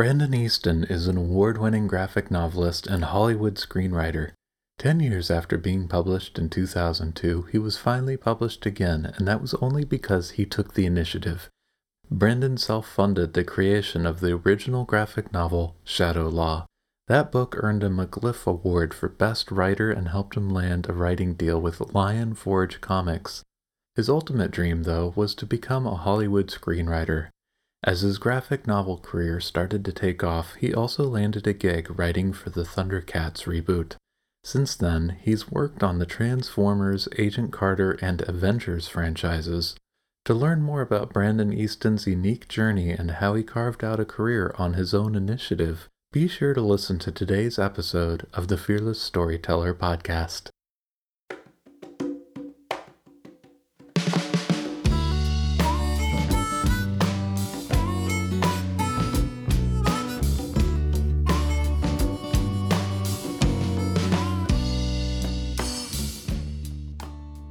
Brandon Easton is an award winning graphic novelist and Hollywood screenwriter. Ten years after being published in 2002, he was finally published again, and that was only because he took the initiative. Brandon self funded the creation of the original graphic novel, Shadowlaw. That book earned him a Glyph Award for Best Writer and helped him land a writing deal with Lion Forge Comics. His ultimate dream, though, was to become a Hollywood screenwriter. As his graphic novel career started to take off, he also landed a gig writing for the Thundercats reboot. Since then, he's worked on the Transformers, Agent Carter, and Avengers franchises. To learn more about Brandon Easton's unique journey and how he carved out a career on his own initiative, be sure to listen to today's episode of the Fearless Storyteller podcast.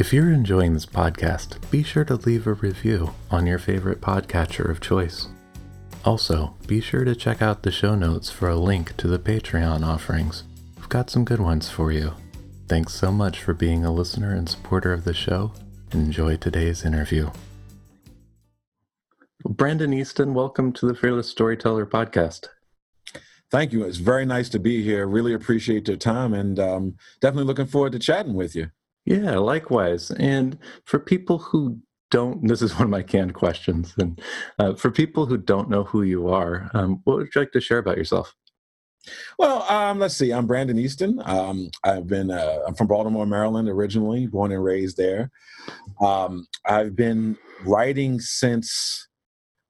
If you're enjoying this podcast, be sure to leave a review on your favorite podcatcher of choice. Also, be sure to check out the show notes for a link to the Patreon offerings. We've got some good ones for you. Thanks so much for being a listener and supporter of the show. Enjoy today's interview. Brandon Easton, welcome to the Fearless Storyteller podcast. Thank you. It's very nice to be here. Really appreciate your time and um, definitely looking forward to chatting with you. Yeah, likewise. And for people who don't, this is one of my canned questions. And uh, for people who don't know who you are, um, what would you like to share about yourself? Well, um, let's see. I'm Brandon Easton. Um, I've been uh, I'm from Baltimore, Maryland, originally born and raised there. Um, I've been writing since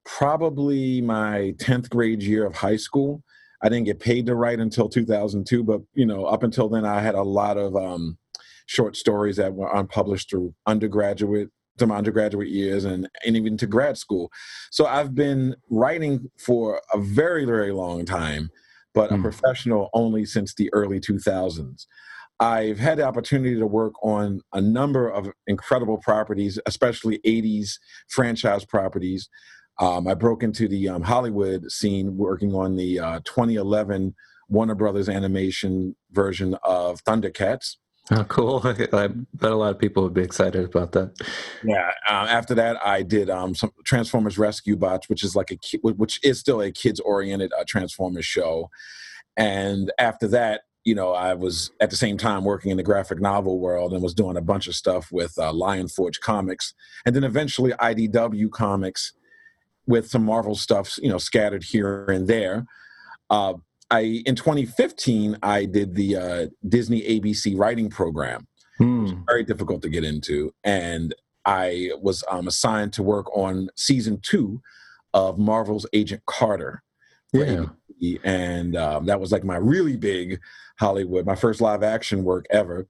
probably my 10th grade year of high school. I didn't get paid to write until 2002, but you know, up until then, I had a lot of um, short stories that were unpublished through undergraduate to my undergraduate years and, and even to grad school. So I've been writing for a very, very long time, but mm. a hmm. professional only since the early 2000s. I've had the opportunity to work on a number of incredible properties, especially 80s franchise properties. Um, I broke into the um, Hollywood scene working on the uh, 2011 Warner Brothers animation version of Thundercats. Oh, cool! I bet a lot of people would be excited about that. Yeah. Um, after that, I did um, some Transformers Rescue Bots, which is like a which is still a kids-oriented uh, Transformers show. And after that, you know, I was at the same time working in the graphic novel world and was doing a bunch of stuff with uh, Lion Forge Comics, and then eventually IDW Comics with some Marvel stuff, you know, scattered here and there. Uh, I in 2015 I did the uh, Disney ABC writing program. Hmm. very difficult to get into, and I was um, assigned to work on season two of Marvel's Agent Carter. Yeah, ABC, and um, that was like my really big Hollywood, my first live action work ever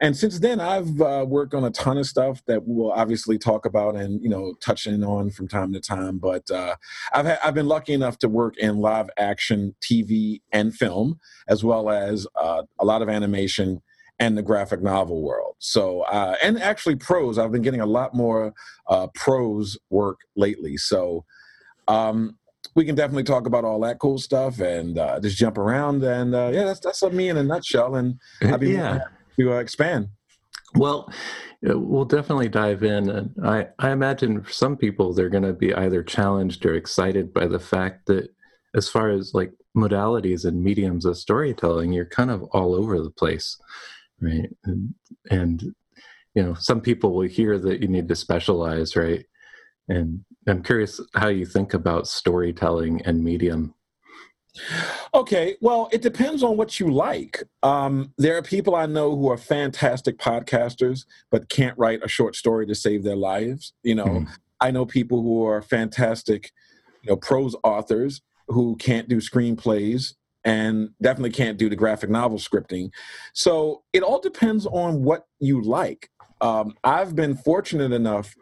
and since then i've uh, worked on a ton of stuff that we'll obviously talk about and you know touch in on from time to time but uh, i've had, i've been lucky enough to work in live action tv and film as well as uh, a lot of animation and the graphic novel world. So uh, and actually prose. I've been getting a lot more uh, prose work lately. So um, we can definitely talk about all that cool stuff and uh, just jump around and yeah that's that's me in a nutshell and i'd be yeah to uh, expand? Well, uh, we'll definitely dive in. And I, I imagine for some people, they're going to be either challenged or excited by the fact that, as far as like modalities and mediums of storytelling, you're kind of all over the place, right? And, and you know, some people will hear that you need to specialize, right? And I'm curious how you think about storytelling and medium Okay, well, it depends on what you like. Um, there are people I know who are fantastic podcasters, but can't write a short story to save their lives. You know, mm. I know people who are fantastic, you know, prose authors who can't do screenplays and definitely can't do the graphic novel scripting. So it all depends on what you like. Um, I've been fortunate enough,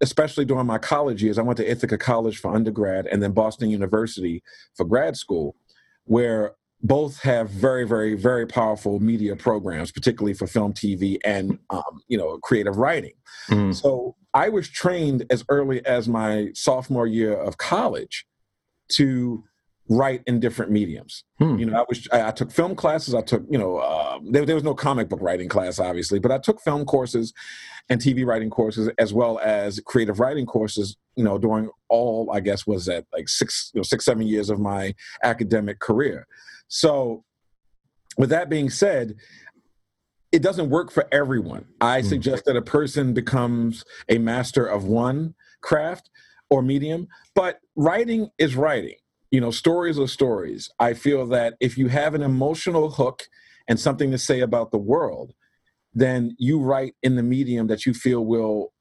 especially during my college years. I went to Ithaca College for undergrad and then Boston University for grad school, where both have very, very, very powerful media programs, particularly for film, TV, and um, you know, creative writing. Mm. So I was trained as early as my sophomore year of college to write in different mediums. Hmm. You know, I was I, I, took film classes. I took you know uh, there, there was no comic book writing class obviously, but I took film courses and TV writing courses as well as creative writing courses. You know, during all I guess was that like six you know six seven years of my academic career. So, with that being said. It doesn't work for everyone. I hmm. suggest that a person becomes a master of one craft or medium, but writing is writing you know, stories are stories. I feel that if you have an emotional hook and something to say about the world, then you write in the medium that you feel will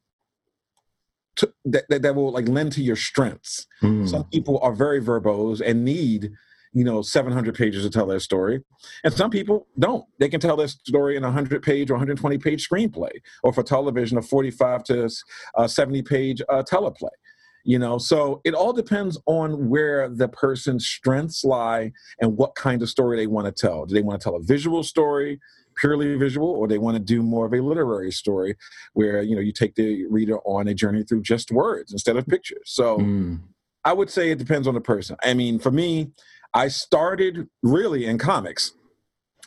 to, that, that, that will like lend to your strengths. Mm. Some people are very verbose and need you know 700 pages to tell their story and some people don't they can tell their story in a 100 page or 120 page screenplay or for television a 45 to uh, 70 page uh, teleplay you know so it all depends on where the person's strengths lie and what kind of story they want to tell do they want to tell a visual story purely visual or they want to do more of a literary story where you know you take the reader on a journey through just words instead of pictures so mm. i would say it depends on the person i mean for me i started really in comics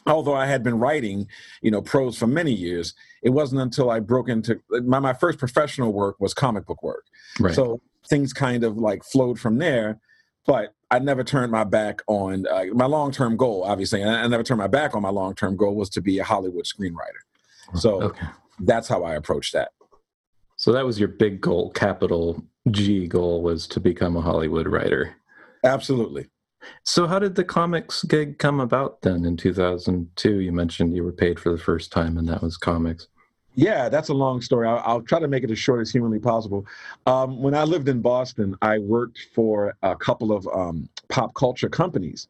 although I had been writing, you know, prose for many years, it wasn't until I broke into my, my first professional work was comic book work. Right. So things kind of like flowed from there. But I never turned my back on uh, my long term goal, obviously. And I, never turned my back on my long term goal was to be a Hollywood screenwriter. So okay. that's how I approached that. So that was your big goal, capital G goal was to become a Hollywood writer. Absolutely. So how did the comics gig come about then in 2002? You mentioned you were paid for the first time and that was comics. Yeah, that's a long story. I'll, I'll, try to make it as short as humanly possible. Um, when I lived in Boston, I worked for a couple of um, pop culture companies.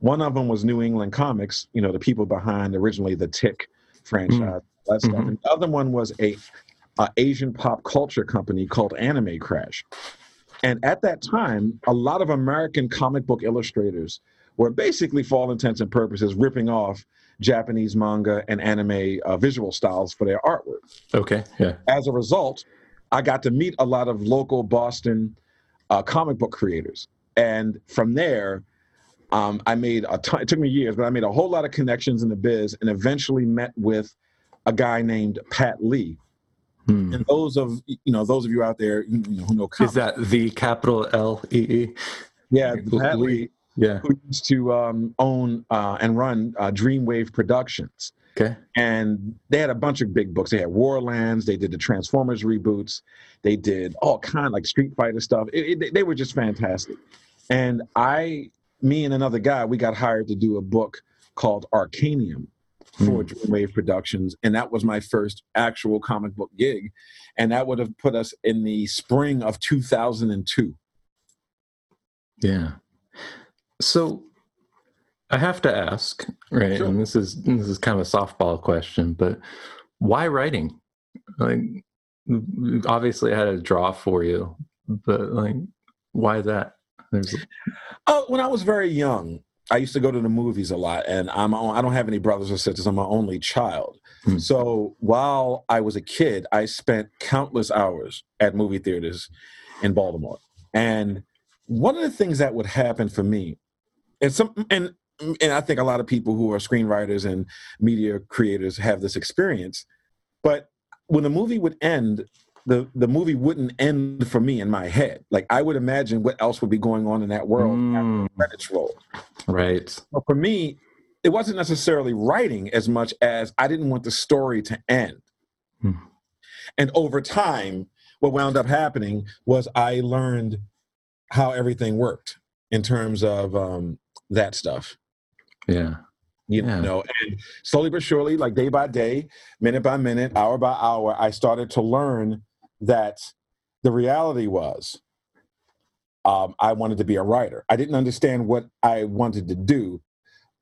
One of them was New England Comics, you know, the people behind originally the Tick franchise. Mm. That stuff. Mm-hmm. And the other one was a, a Asian pop culture company called Anime Crash. And at that time, a lot of American comic book illustrators were basically, for all intents and purposes, ripping off Japanese manga and anime uh, visual styles for their artwork. Okay, yeah. As a result, I got to meet a lot of local Boston uh, comic book creators, and from there, um, I made a ton. It took me years, but I made a whole lot of connections in the biz, and eventually met with a guy named Pat Lee. Hmm. And those of you know, those of you out there you know, who know comics, is that the capital L E E? Yeah, Pat Lee yeah. who used to um, own uh, and run uh, Dreamwave Productions. Okay. And they had a bunch of big books. They had Warlands. They did the Transformers reboots. They did all kind of like Street Fighter stuff. It, it, they were just fantastic. And I, me and another guy, we got hired to do a book called Arkanium for mm. Dreamwave Productions, and that was my first actual comic book gig, and that would have put us in the spring of 2002. Yeah. So I have to ask, right? Sure. And this is this is kind of a softball question, but why writing? Like obviously I had a draw for you, but like why that? There's Oh, when I was very young, I used to go to the movies a lot, and I'm I don't have any brothers or sisters. I'm my only child. Hmm. So while I was a kid, I spent countless hours at movie theaters in Baltimore. And one of the things that would happen for me and some and and I think a lot of people who are screenwriters and media creators have this experience. But when the movie would end, the the movie wouldn't end for me in my head. Like I would imagine what else would be going on in that world mm. credits roll. Right. But for me, it wasn't necessarily writing as much as I didn't want the story to end. Mm. And over time, what wound up happening was I learned how everything worked in terms of um, that stuff. Yeah. You yeah. know, and slowly but surely, like day by day, minute by minute, hour by hour, I started to learn that the reality was um, I wanted to be a writer. I didn't understand what I wanted to do,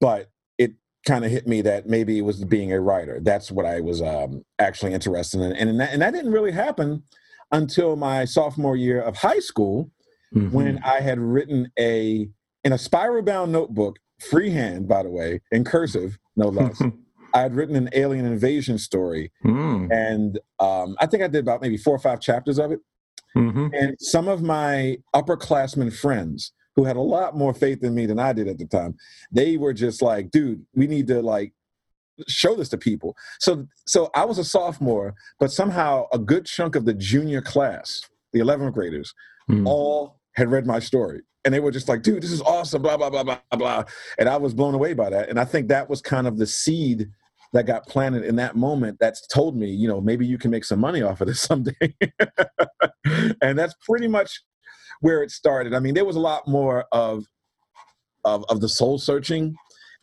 but it kind of hit me that maybe it was being a writer. That's what I was um, actually interested in, and and that, and that didn't really happen until my sophomore year of high school, mm-hmm. when I had written a in a spiral bound notebook, freehand, by the way, in cursive, no less. I had written an alien invasion story, mm. and um, I think I did about maybe four or five chapters of it. Mm-hmm. And some of my upperclassmen friends who had a lot more faith in me than I did at the time, they were just like, "Dude, we need to like show this to people." So, so I was a sophomore, but somehow a good chunk of the junior class, the 11th graders, mm. all had read my story and they were just like, dude, this is awesome, blah, blah, blah, blah, blah. And I was blown away by that. And I think that was kind of the seed that got planted in that moment that's told me, you know, maybe you can make some money off of this someday. and that's pretty much where it started. I mean, there was a lot more of of, of the soul searching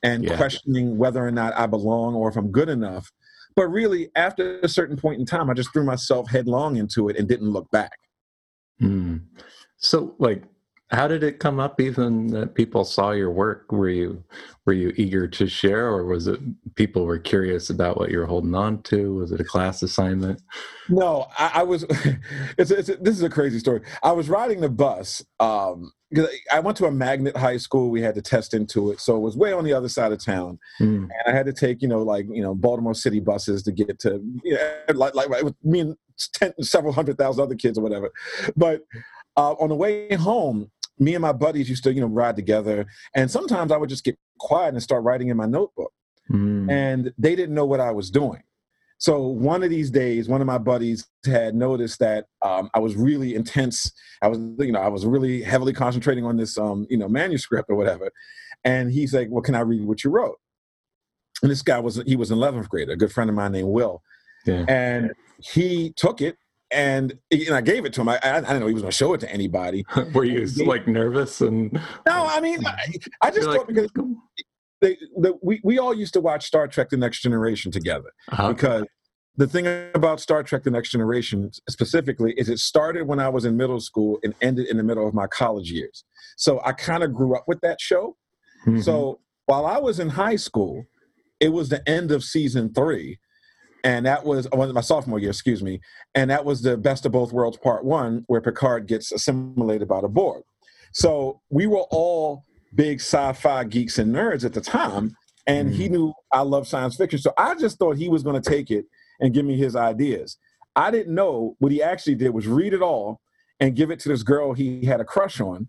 and yeah. questioning whether or not I belong or if I'm good enough. But really, after a certain point in time, I just threw myself headlong into it and didn't look back. Mm. So, like, how did it come up even that people saw your work were you were you eager to share or was it people were curious about what you're holding on to was it a class assignment no i, I was it's, it's, this is a crazy story i was riding the bus um, I went to a magnet high school. We had to test into it, so it was way on the other side of town, mm. and I had to take you know like you know Baltimore City buses to get to you know, like like with me and ten, several hundred thousand other kids or whatever. But uh, on the way home, me and my buddies used to, you know, ride together. And sometimes I would just get quiet and start writing in my notebook. Mm. And they didn't know what I was doing. So one of these days, one of my buddies had noticed that um, I was really intense. I was, you know, I was really heavily concentrating on this, um, you know, manuscript or whatever. And he's like, "Well, can I read what you wrote?" And this guy was he was an 11th grader, a good friend of mine named Will. Yeah. And he took it and, and I gave it to him. I, I, didn't know he was going to show it to anybody. Were you like nervous and? No, I mean, I, I just thought like, because they, the, we we all used to watch Star Trek: The Next Generation together uh-huh. because the thing about Star Trek: The Next Generation specifically is it started when I was in middle school and ended in the middle of my college years. So I kind of grew up with that show. Mm-hmm. So while I was in high school, it was the end of season three and that was my sophomore year, excuse me, and that was the best of both worlds part one, where Picard gets assimilated by the Borg. So we were all big sci-fi geeks and nerds at the time, and mm. he knew I love science fiction. So I just thought he was going to take it and give me his ideas. I didn't know what he actually did was read it all and give it to this girl he had a crush on.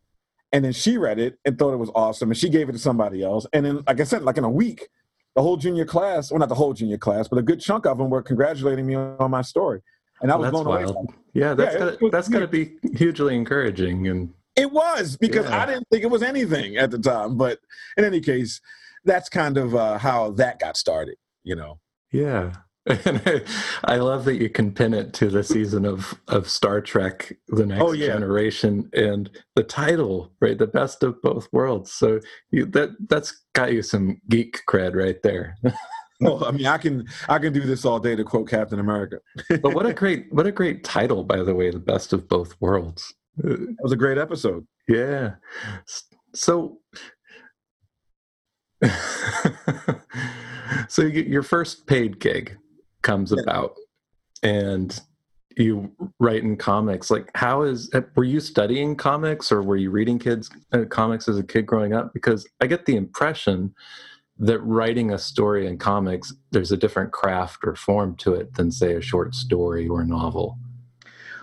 And then she read it and thought it was awesome, and she gave it to somebody else. And then, like I said, like in a week, the whole junior class, well, not the whole junior class, but a good chunk of them were congratulating me on my story. And I was that's blown away. Yeah, that's yeah, gotta, that's got to be hugely encouraging. And it was because yeah. I didn't think it was anything at the time. But in any case, that's kind of uh, how that got started. You know. Yeah. And I, I, love that you can pin it to the season of, of Star Trek: The Next oh, yeah. Generation and the title, right? The best of both worlds. So you, that that's got you some geek cred right there. well, I mean, I can I can do this all day to quote Captain America. but what a great what a great title, by the way, the best of both worlds. It was a great episode. Yeah. So. so you your first paid gig comes yeah. about and you write in comics like how is uh, were you studying comics or were you reading kids uh, comics as a kid growing up because i get the impression that writing a story in comics there's a different craft or form to it than say a short story or a novel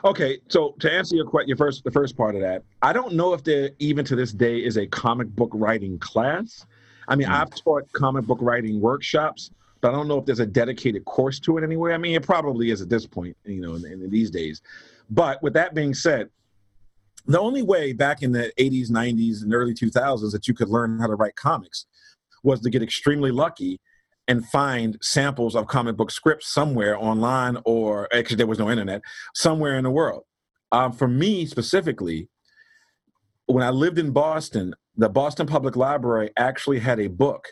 okay so to answer your question your first the first part of that i don't know if there even to this day is a comic book writing class i mean mm. i've taught comic book writing workshops but I don't know if there's a dedicated course to it anywhere. I mean, it probably is at this point, you know, in, in these days. But with that being said, the only way back in the 80s, 90s, and early 2000s that you could learn how to write comics was to get extremely lucky and find samples of comic book scripts somewhere online or actually there was no internet somewhere in the world. Um, for me specifically, when I lived in Boston, the Boston Public Library actually had a book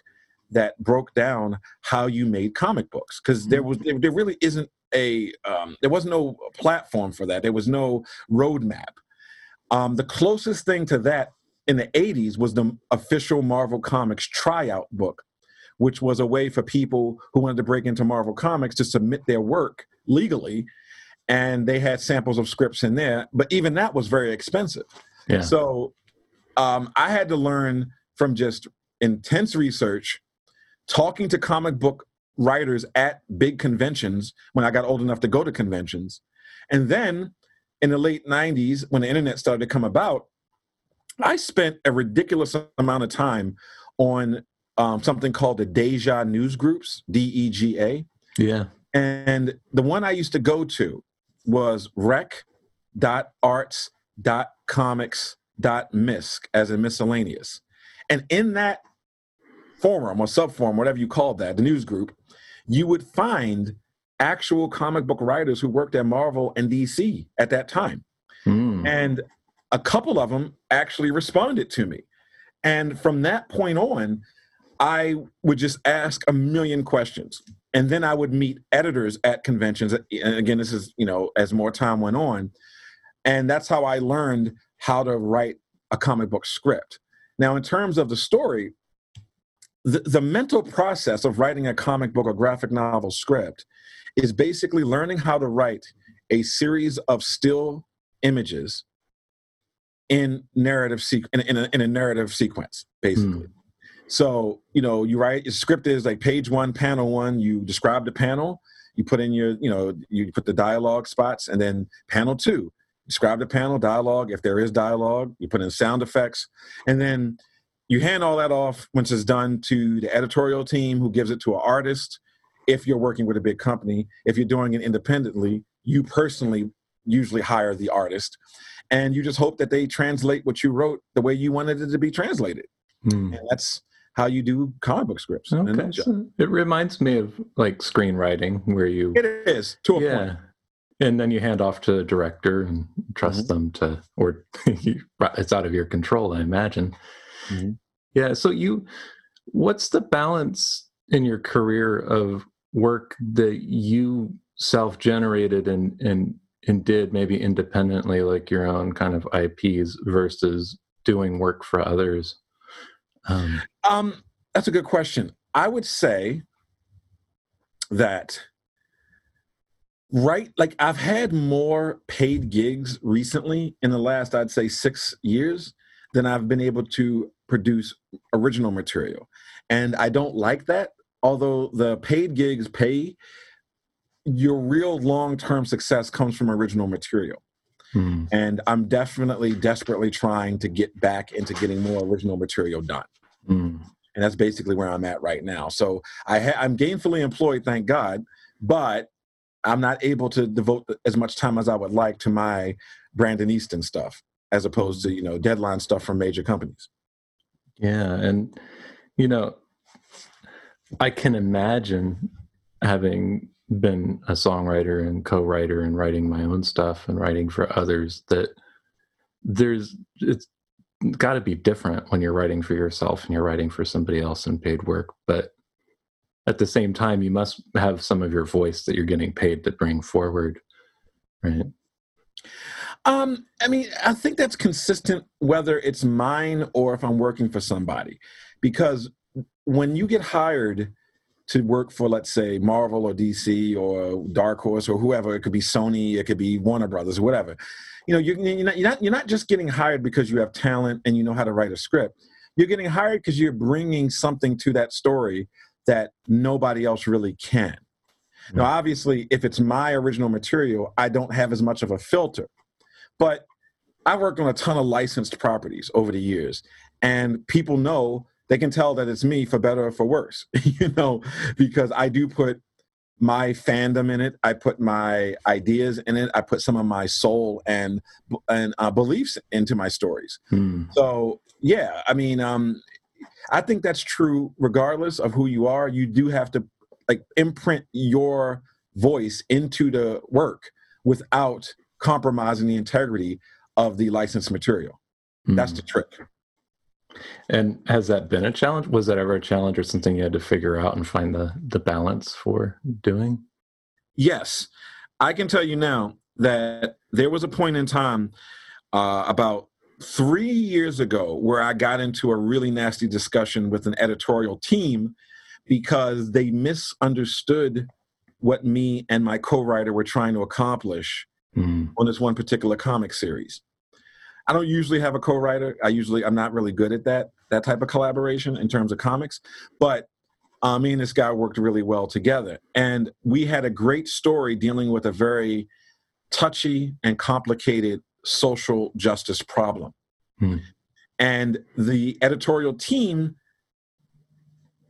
that broke down how you made comic books because there was there, there, really isn't a um, there was no platform for that there was no roadmap Um, the closest thing to that in the 80s was the official Marvel Comics tryout book, which was a way for people who wanted to break into Marvel Comics to submit their work legally. And they had samples of scripts in there, but even that was very expensive. Yeah. So um, I had to learn from just intense research, talking to comic book writers at big conventions when I got old enough to go to conventions. And then in the late 90s, when the internet started to come about, I spent a ridiculous amount of time on um, something called the Deja News Groups, D E G A. Yeah. And the one I used to go to was rec.arts.comics.misc, as in miscellaneous. And in that forum or subforum, whatever you call that, the news group, you would find actual comic book writers who worked at Marvel and DC at that time. Mm. And a couple of them actually responded to me. And from that point on, I would just ask a million questions. And then I would meet editors at conventions. And again, this is, you know, as more time went on. And that's how I learned how to write a comic book script. Now, in terms of the story, the, the mental process of writing a comic book or graphic novel script is basically learning how to write a series of still images in narrative sequ- in, in, a, in a narrative sequence basically. Hmm. So you know you write your script is like page one panel one you describe the panel you put in your you know you put the dialogue spots and then panel two describe the panel dialogue if there is dialogue you put in sound effects and then you hand all that off once it's done to the editorial team who gives it to an artist if you're working with a big company if you're doing it independently you personally usually hire the artist and you just hope that they translate what you wrote the way you wanted it to be translated Hmm. and that's how you do comic book scripts Okay. So it reminds me of like screenwriting where you it is to a yeah. point And then you hand off to the director and trust Mhm. them to, or it's out of your control, I imagine. Mhm. Yeah. So you, what's the balance in your career of work that you self-generated and and and did maybe independently, like your own kind of IPs, versus doing work for others? Um, Um, that's a good question. I would say that right like I've had more paid gigs recently in the last I'd say 6 years than I've been able to produce original material. And I don't like that although the paid gigs pay your real long-term success comes from original material hmm. and I'm definitely desperately trying to get back into getting more original material done Hmm. and that's basically where I'm at right now. So I ha- I'm gainfully employed, thank God, but I'm not able to devote as much time as I would like to my Brandon Easton stuff, as opposed to you know deadline stuff from major companies. Yeah, and you know, I can imagine having been a songwriter and co-writer and writing my own stuff and writing for others that there's it's got to be different when you're writing for yourself and you're writing for somebody else in paid work, but at the same time you must have some of your voice that you're getting paid to bring forward, right? Um, I mean, I think that's consistent whether it's mine or if I'm working for somebody, because when you get hired to work for, let's say, Marvel or DC or Dark Horse or whoever, it could be Sony, it could be Warner Brothers, whatever. You know, you're, you're not you're not you're not just getting hired because you have talent and you know how to write a script. You're getting hired because you're bringing something to that story that nobody else really can. Now, obviously, if it's my original material, I don't have as much of a filter. But I've worked on a ton of licensed properties over the years, and people know they can tell that it's me for better or for worse, you know, because I do put my fandom in it. I put my ideas in it. I put some of my soul and and uh, beliefs into my stories. Hmm. So yeah, I mean, um, I think that's true regardless of who you are. You do have to like imprint your voice into the work without compromising the integrity of the licensed material. That's Hmm. the trick. And has that been a challenge? Was that ever a challenge or something you had to figure out and find the the balance for doing? Yes, I can tell you now that there was a point in time uh, about three years ago where I got into a really nasty discussion with an editorial team because they misunderstood what me and my co-writer were trying to accomplish mm. on this one particular comic series. I don't usually have a co-writer. I usually I'm not really good at that that type of collaboration in terms of comics, but uh, me and this guy worked really well together, and we had a great story dealing with a very touchy and complicated social justice problem. Hmm. And the editorial team,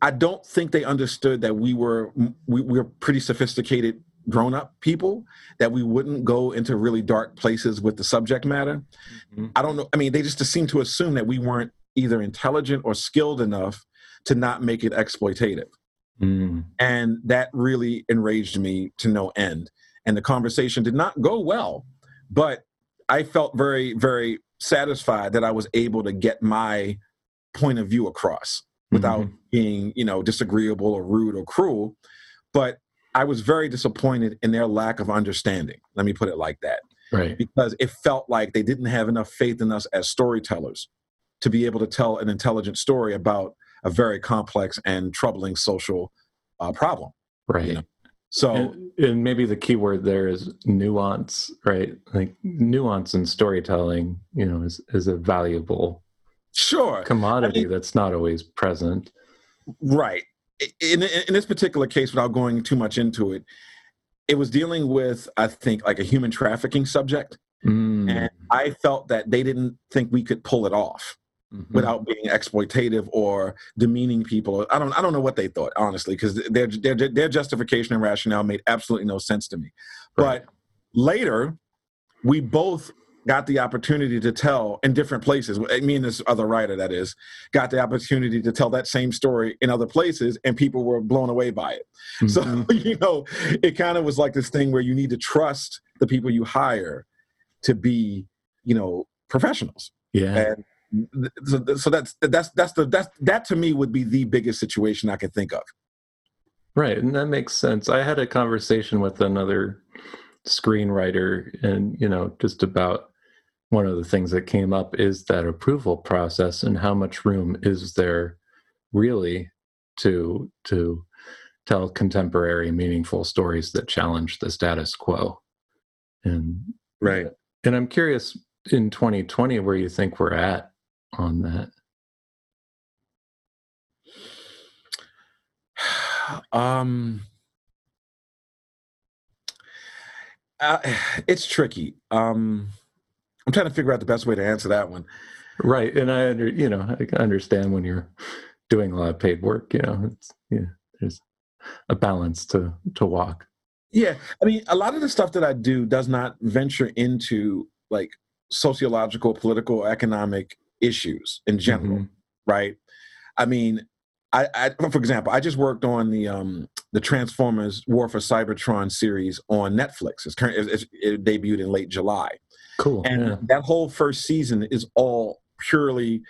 I don't think they understood that we were we, we were pretty sophisticated grown up people that we wouldn't go into really dark places with the subject matter. Mm-hmm. I don't know. I mean, they just seem to assume that we weren't either intelligent or skilled enough to not make it exploitative. Mm. And that really enraged me to no end. And the conversation did not go well, but I felt very, very satisfied that I was able to get my point of view across without mm-hmm. being, you know, disagreeable or rude or cruel. But I was very disappointed in their lack of understanding. Let me put it like that. Right. Because it felt like they didn't have enough faith in us as storytellers to be able to tell an intelligent story about a very complex and troubling social uh, problem. Right. You know? So, and, and, maybe the key word there is nuance, right? Like nuance in storytelling, you know, is is a valuable sure commodity I mean, that's not always present. Right. In, in this particular case, without going too much into it, it was dealing with, I think, like a human trafficking subject. Mm. And I felt that they didn't think we could pull it off mm-hmm. without being exploitative or demeaning people. I don't I don't know what they thought honestly because their, their their justification and rationale made absolutely no sense to me. Right. But later, we both got the opportunity to tell in different places. Me and this other writer, that is, got the opportunity to tell that same story in other places, and people were blown away by it. Mm-hmm. So, you know, it kind of was like this thing where you need to trust the people you hire to be, you know, professionals. Yeah. And so, so that's that's that's the that's that to me would be the biggest situation I could think of. Right, and that makes sense. I had a conversation with another screenwriter, and you know, just about one of the things that came up is that approval process and how much room is there really to to tell contemporary meaningful stories that challenge the status quo and right and i'm curious in 2020 where you think we're at on that? Um, uh, it's tricky. Um, I'm trying to figure out the best way to answer that one. Right, and I under you know I understand when you're doing a lot of paid work. You know, it's yeah, there's a balance to to walk. Yeah, I mean, a lot of the stuff that I do does not venture into like sociological, political, economic issues in general, mm-hmm. right? I mean, I, I, for example, I just worked on the um, the Transformers War for Cybertron series on Netflix. It's, current, it's, it debuted in late July. Cool. And yeah. that whole first season is all purely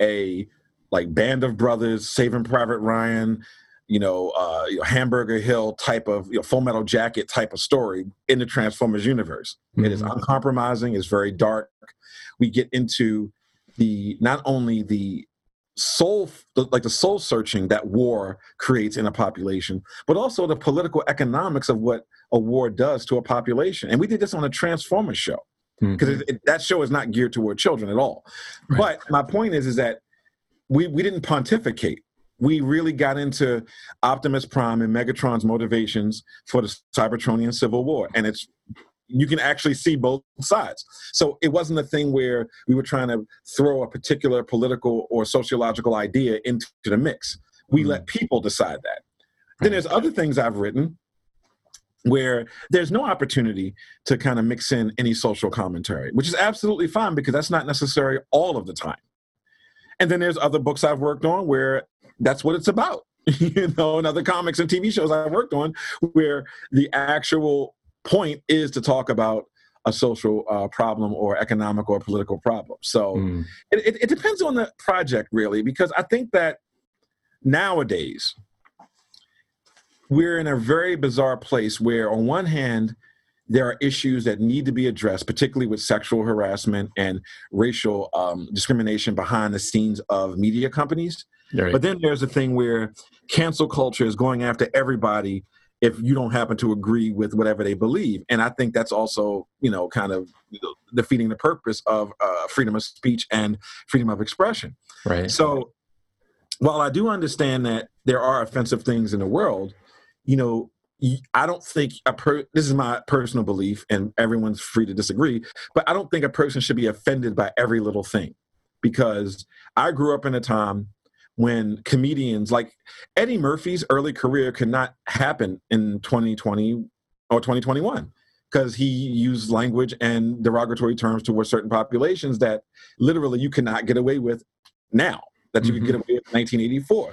a like band of brothers saving Private Ryan, you know, uh, you know, Hamburger Hill type of you know, Full Metal Jacket type of story in the Transformers universe. Mm-hmm. It is mm-hmm. uncompromising. It's very dark. We get into the not only the soul like the soul searching that war creates in a population but also the political economics of what a war does to a population and we did this on a transformers show because mm-hmm. that show is not geared toward children at all right. but my point is is that we we didn't pontificate we really got into optimus prime and megatron's motivations for the cybertronian civil war and it's you can actually see both sides. So it wasn't a thing where we were trying to throw a particular political or sociological idea into the mix. We mm-hmm. let people decide that. Then there's other things I've written where there's no opportunity to kind of mix in any social commentary, which is absolutely fine because that's not necessary all of the time. And then there's other books I've worked on where that's what it's about. you know, and other comics and TV shows I've worked on where the actual point is to talk about a social uh, problem or economic or political problem. So mm. it, it, it depends on the project, really, because I think that nowadays we're in a very bizarre place where, on one hand, there are issues that need to be addressed, particularly with sexual harassment and racial um, discrimination behind the scenes of media companies. Right. But then there's a thing where cancel culture is going after everybody if you don't happen to agree with whatever they believe. And I think that's also, you know, kind of defeating the purpose of uh, freedom of speech and freedom of expression. Right. So while I do understand that there are offensive things in the world, you know, I don't think a per- this is my personal belief, and everyone's free to disagree. But I don't think a person should be offended by every little thing, because I grew up in a time when comedians like Eddie Murphy's early career could not happen in 2020 or 2021 because he used language and derogatory terms towards certain populations that literally you cannot get away with now that you mm-hmm. could get away with 1984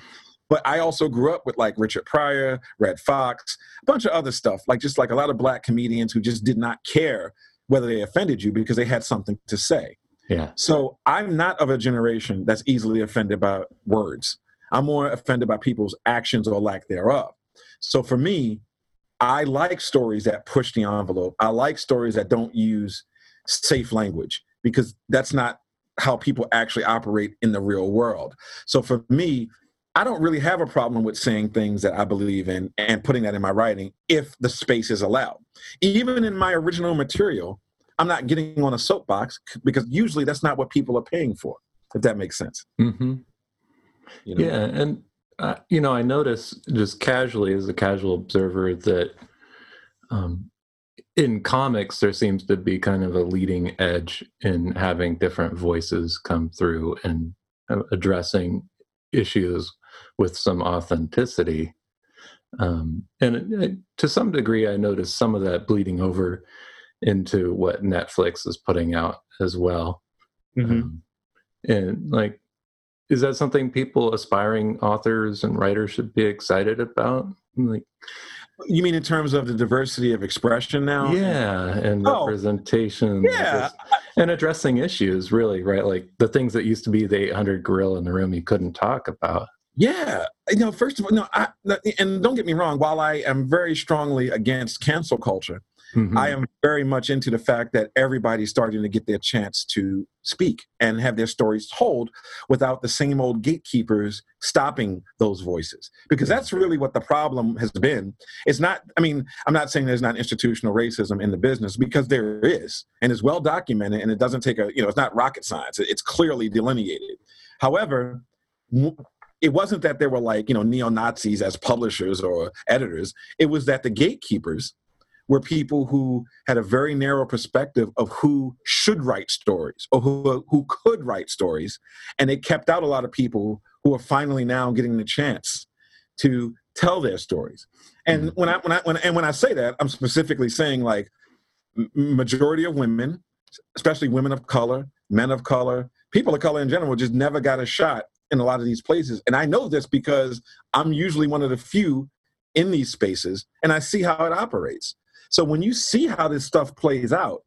but i also grew up with like richard pryor Redd Foxx, a bunch of other stuff like just like a lot of black comedians who just did not care whether they offended you because they had something to say yeah. So I'm not of a generation that's easily offended by words. I'm more offended by people's actions or lack thereof. So for me, I like stories that push the envelope. I like stories that don't use safe language because that's not how people actually operate in the real world. So for me, I don't really have a problem with saying things that I believe in and putting that in my writing if the space is allowed. Even in my original material, I'm not getting on a soapbox because usually that's not what people are paying for. If that makes sense. Mm-hmm. You know? Yeah, and uh, you know, I notice just casually as a casual observer that um, in comics there seems to be kind of a leading edge in having different voices come through and uh, addressing issues with some authenticity. Um, and to some degree, I noticed some of that bleeding over into what Netflix is putting out as well. Mm-hmm. Um, and like, is that something people, aspiring authors and writers, should be excited about? Like, you mean in terms of the diversity of expression now? Yeah, and oh, representation. Yeah. And addressing issues, really, right? Like the things that used to be the 800 gorilla in the room you couldn't talk about. Yeah, you know, first of all, no, I, and don't get me wrong. While I am very strongly against cancel culture, Mm-hmm. I am very much into the fact that everybody's starting to get their chance to speak and have their stories told without the same old gatekeepers stopping those voices. Because that's really what the problem has been. It's not, I mean, I'm not saying there's not institutional racism in the business because there is, and it's well documented and it doesn't take a, you know, it's not rocket science, it's clearly delineated. However, it wasn't that there were like you know neo Nazis as publishers or editors. It was that the gatekeepers were people who had a very narrow perspective of who should write stories or who, who could write stories. And it kept out a lot of people who are finally now getting the chance to tell their stories. And mm-hmm. when I, when I, when, and when I say that, I'm specifically saying like majority of women, especially women of color, men of color, people of color in general, just never got a shot in a lot of these places. And I know this because I'm usually one of the few in these spaces and I see how it operates. So when you see how this stuff plays out,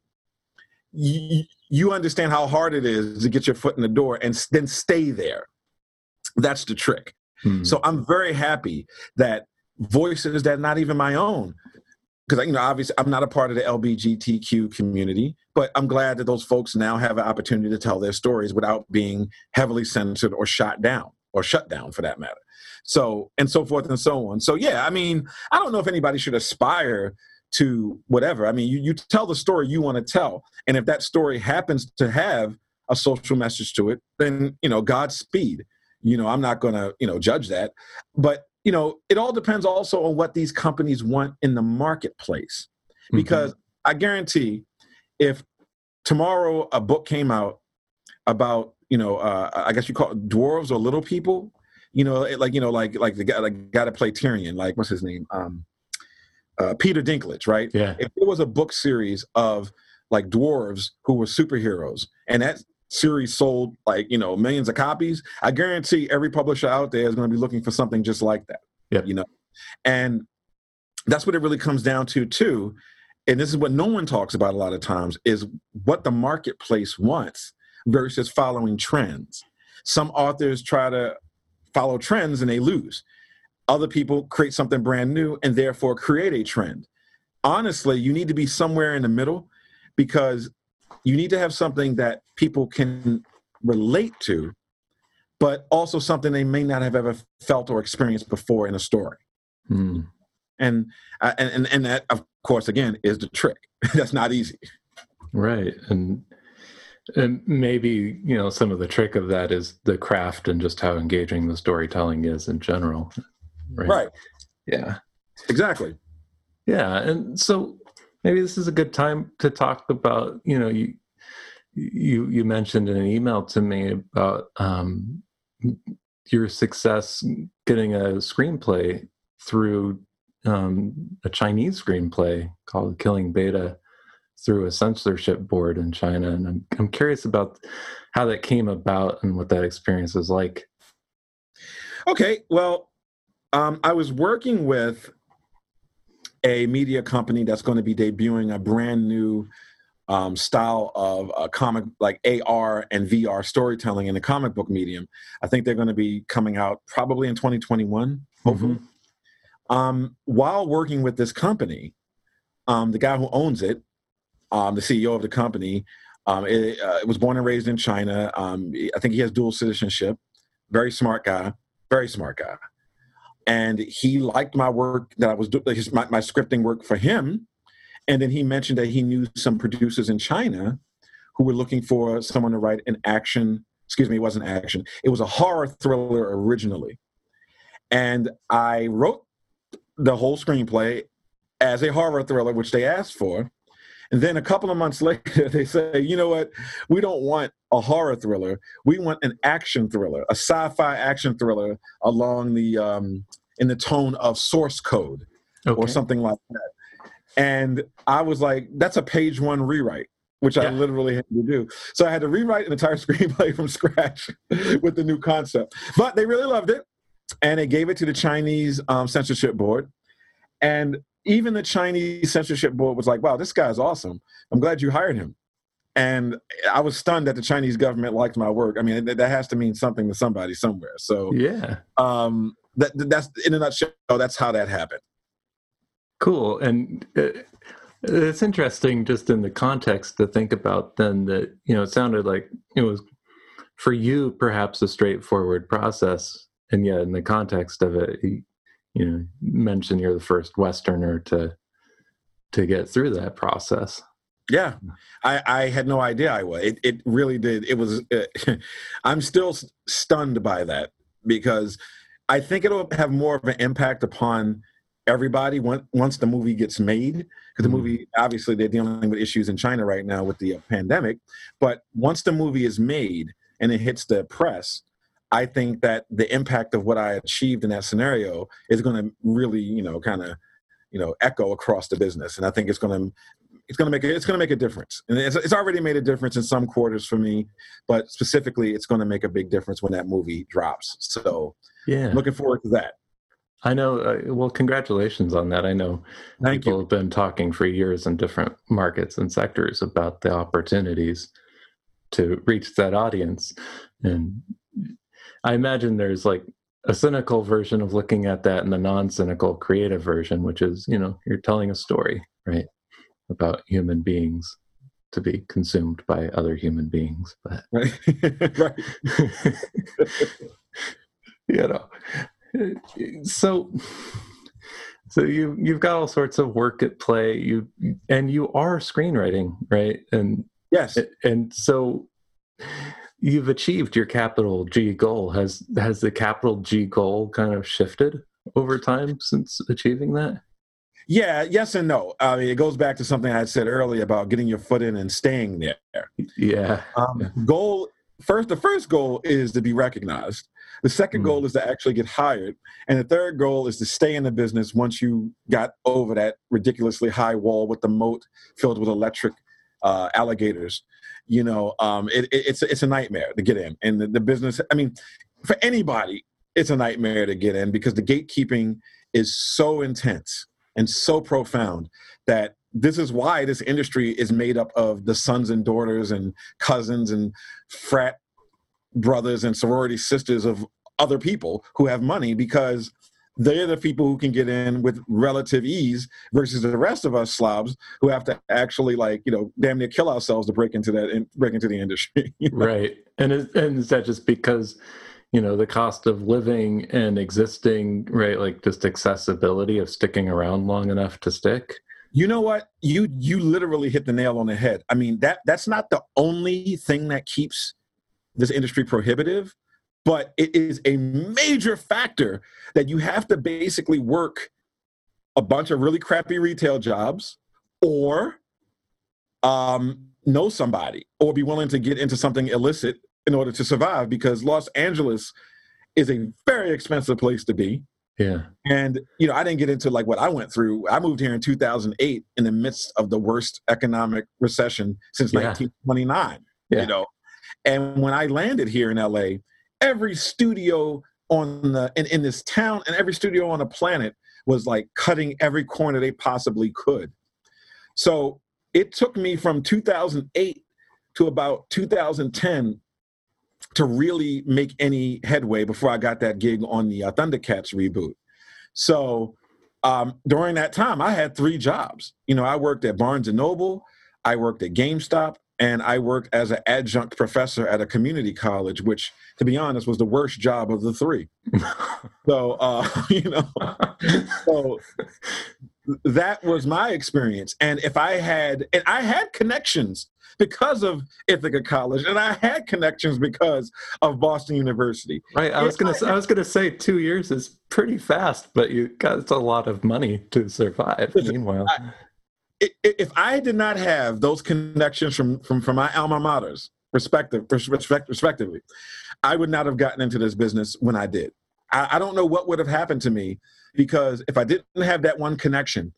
you, you understand how hard it is to get your foot in the door and then stay there. That's the trick. Hmm. So I'm very happy that voices that not even my own, because you know obviously I'm not a part of the LBGTQ community, but I'm glad that those folks now have an opportunity to tell their stories without being heavily censored or shot down or shut down for that matter. So and so forth and so on. So yeah, I mean, I don't know if anybody should aspire to whatever. I mean, you, you tell the story you want to tell. And if that story happens to have a social message to it, then, you know, Godspeed. You know, I'm not going to, you know, judge that. But, you know, it all depends also on what these companies want in the marketplace. Mm-hmm. Because mm-hmm. I guarantee if tomorrow a book came out about, you know, uh, I guess you call it dwarves or little people, you know, like, you know, like, like the guy, like, got to play Tyrion, like, what's his name? Um, uh, Peter Dinklage, right? Yeah. If there was a book series of like dwarves who were superheroes, and that series sold like you know millions of copies, I guarantee every publisher out there is going to be looking for something just like that. Yeah. You know, and that's what it really comes down to too. And this is what no one talks about a lot of times is what the marketplace wants versus following trends. Some authors try to follow trends and they lose other people create something brand new and therefore create a trend honestly, you need to be somewhere in the middle because you need to have something that people can relate to, but also something they may not have ever felt or experienced before in a story. Hmm. And, uh, and and and that, of course, again, is the trick. That's not easy. Right, and and maybe you know some of the trick of that is the craft and just how engaging the storytelling is in general. Right. right. Yeah. Exactly. Yeah, and so maybe this is a good time to talk about you know you you you mentioned in an email to me about um, your success getting a screenplay through um, a Chinese screenplay called Killing Beta through a censorship board in China, and I'm I'm curious about how that came about and what that experience was like. Okay, well, um, I was working with a media company that's going to be debuting a brand new um, style of uh, comic like AR and VR storytelling in the comic book medium. I think they're going to be coming out probably in 2021, hopefully. Mm-hmm. Um, while working with this company, um, the guy who owns it, um, the CEO of the company, um, it, uh, was born and raised in China. Um, I think he has dual citizenship. Very smart guy. Very smart guy and he liked my work that I was doing, my, my scripting work for him. And then he mentioned that he knew some producers in China who were looking for someone to write an action. Excuse me, it wasn't action. It was a horror thriller originally, and I wrote the whole screenplay as a horror thriller, which they asked for. And then a couple of months later, they say, you know what? We don't want a horror thriller. We want an action thriller, a sci-fi action thriller along the um, in the tone of Source Code okay. or something like that. And I was like, that's a page one rewrite, which yeah. I literally had to do. So I had to rewrite an entire screenplay from scratch with the new concept. But they really loved it, and they gave it to the Chinese um, censorship board. And even the Chinese censorship board was like, wow, this guy's awesome. I'm glad you hired him. And I was stunned that the Chinese government liked my work. I mean, that, that has to mean something to somebody somewhere. So, yeah. Um, that, that's in a nutshell, that's how that happened. Cool. And uh, it's interesting just in the context to think about then that, you know, it sounded like it was for you perhaps a straightforward process. And yet in the context of it, you know mention you're the first westerner to to get through that process yeah i i had no idea i was it, it really did it was uh, i'm still stunned by that because i think it'll have more of an impact upon everybody once once the movie gets made because the mm-hmm. movie obviously they're dealing with issues in china right now with the uh, pandemic but once the movie is made and it hits the press I think that the impact of what I achieved in that scenario is going to really, you know, kind of, you know, echo across the business, and I think it's going to it's going to make a, it's going to make a difference, and it's, it's already made a difference in some quarters for me, but specifically, it's going to make a big difference when that movie drops. So, yeah, looking forward to that. I know. Uh, well, congratulations on that. I know Thank people you. have been talking for years in different markets and sectors about the opportunities to reach that audience, and I imagine there's like a cynical version of looking at that and the non-cynical creative version, which is, you know, you're telling a story, right, about human beings to be consumed by other human beings. But right. right. you know. So so you you've got all sorts of work at play. You and you are screenwriting, right? And yes. And so you've achieved your capital G goal. Has has the capital G goal kind of shifted over time since achieving that? Yeah, yes and no. I mean, it goes back to something I said earlier about getting your foot in and staying there. Yeah. Um, goal first. The first goal is to be recognized. The second mm. goal is to actually get hired, and the third goal is to stay in the business once you got over that ridiculously high wall with the moat filled with electric uh, alligators you know um, it, it, it's it's a nightmare to get in. And the, the business i mean for anybody it's a nightmare to get in because the gatekeeping is so intense and so profound that this is why this industry is made up of the sons and daughters and cousins and frat brothers and sorority sisters of other people who have money because they're the people who can get in with relative ease versus the rest of us slobs who have to actually like you know damn near kill ourselves to break into that and break into the industry you know? right. And is, and is that just because you know the cost of living and existing right like just accessibility of sticking around long enough to stick? You know what? You you literally hit the nail on the head. I mean that that's not the only thing that keeps this industry prohibitive but it is a major factor that you have to basically work a bunch of really crappy retail jobs or um, know somebody or be willing to get into something illicit in order to survive because Los Angeles is a very expensive place to be. Yeah. And, you know, I didn't get into like what I went through. I moved here in 2008 in the midst of the worst economic recession since yeah. 1929, yeah. you know. And when I landed here in LA, every studio on the in, in this town and every studio on the planet was like cutting every corner they possibly could. So it took me from 2008 to about 2010 to really make any headway before I got that gig on the uh, Thundercats reboot. So um, during that time, I had three jobs. You know, I worked at Barnes and Noble, I worked at GameStop, and I worked as an adjunct professor at a community college, which, to be honest, was the worst job of the three. so, uh, you know, so that was my experience. And if I had, and I had connections because of Ithaca College, and I had connections because of Boston University. Right. I was gonna. I, I was gonna say two years is pretty fast, but you got a lot of money to survive. Listen, meanwhile, I, if I did not have those connections from from from my alma maters, respective respect, respectively, I would not have gotten into this business when I did. I, I don't know what would have happened to me because if I didn't have that one connection,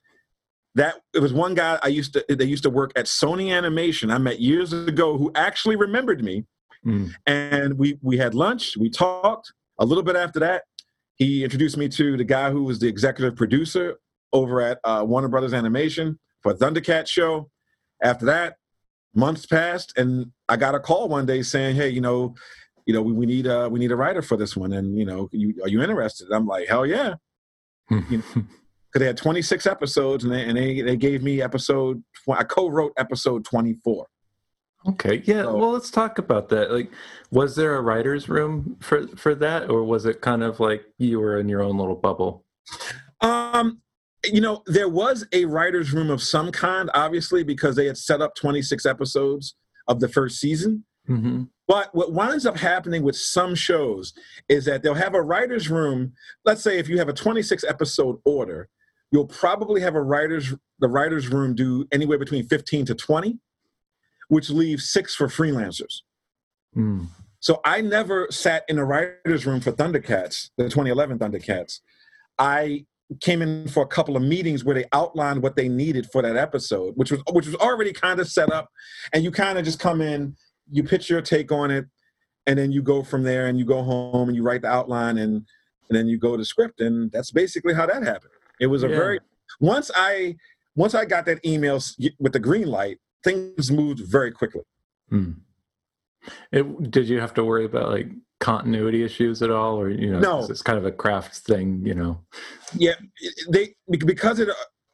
that it was one guy I used to they used to work at Sony Animation I met years ago who actually remembered me, mm. and we we had lunch, we talked. A little bit after that, he introduced me to the guy who was the executive producer over at uh, Warner Brothers Animation for Thundercat show. After that, months passed, and I got a call one day saying, "Hey, you know, you know, we, we need a we need a writer for this one, and you know, you, are you interested?" I'm like, "Hell yeah!" you know, because they had 26 episodes, and they and they, they gave me episode. I co-wrote episode 24. Okay, yeah. So, well, let's talk about that. Like, was there a writers' room for for that, or was it kind of like you were in your own little bubble? Um, you know, there was a writer's room of some kind, obviously, because they had set up 26 episodes of the first season. Mm-hmm. But what winds up happening with some shows is that they'll have a writer's room. Let's say if you have a 26 episode order, you'll probably have a writer's the writer's room do anywhere between 15 to 20, which leaves six for freelancers. Mm. So I never sat in a writer's room for Thundercats, the 2011 Thundercats. I came in for a couple of meetings where they outlined what they needed for that episode, which was which was already kind of set up, and you kind of just come in, you pitch your take on it, and then you go from there, and you go home and you write the outline, and and then you go to script, and that's basically how that happened. It was a yeah. very once I once I got that email with the green light, things moved very quickly. Hmm. It, did you have to worry about like continuity issues at all, or you know, no. it's kind of a craft thing, you know? Yeah, they because it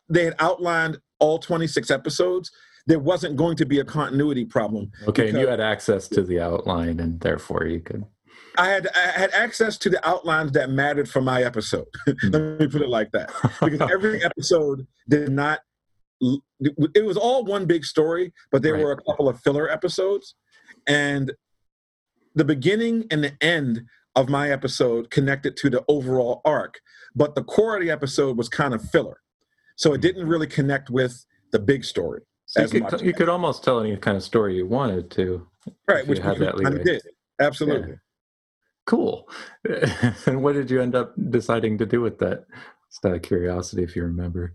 they had outlined all 26 episodes. There wasn't going to be a continuity problem. Okay, and you had access to the outline, and therefore you could. I had I had access to the outlines that mattered for my episode. Let hmm. me put it like that, because every episode did not. It was all one big story, but there right. were a couple of filler episodes, and the beginning and the end of my episode connected to the overall arc, but the core of the episode was kind of filler. So it didn't really connect with the big story. So you, could, you could almost tell any kind of story you wanted to. Right, which had that leeway. did. Absolutely. Yeah. Cool. and what did you end up deciding to do with that? Just out of curiosity, if you remember.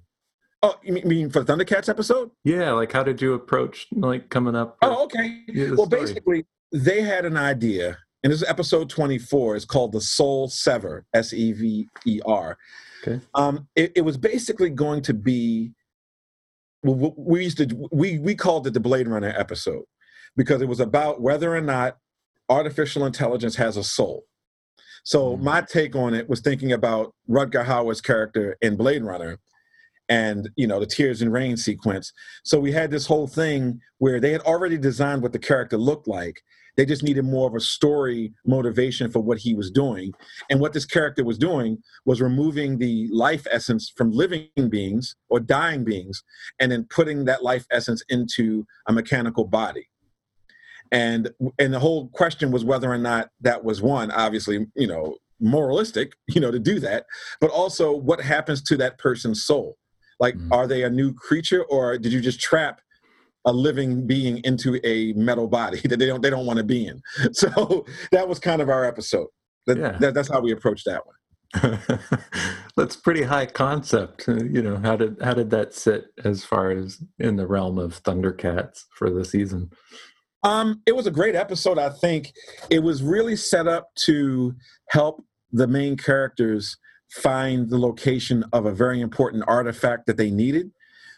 Oh, you mean for the Thundercats episode? Yeah, like how did you approach like coming up? Oh, okay. Well, story? basically, they had an idea, and this is episode 24. It's called The Soul Sever, S E V E R. Okay. Um, it, it, was basically going to be, we used to, we, we called it the Blade Runner episode because it was about whether or not artificial intelligence has a soul. So mm-hmm. my take on it was thinking about Rutger Hauer's character in Blade Runner and you know the tears and rain sequence. So we had this whole thing where they had already designed what the character looked like. They just needed more of a story motivation for what he was doing. And what this character was doing was removing the life essence from living beings or dying beings and then putting that life essence into a mechanical body. And and the whole question was whether or not that was one obviously you know moralistic you know to do that but also what happens to that person's soul like, mm-hmm. are they a new creature, or did you just trap a living being into a metal body that they don't they don't want to be in? So that was kind of our episode. That, yeah. that, that's how we approached that one. that's pretty high concept. Uh, you know, how did how did that sit as far as in the realm of Thundercats for the season? Um, it was a great episode. I think it was really set up to help the main characters find the location of a very important artifact that they needed.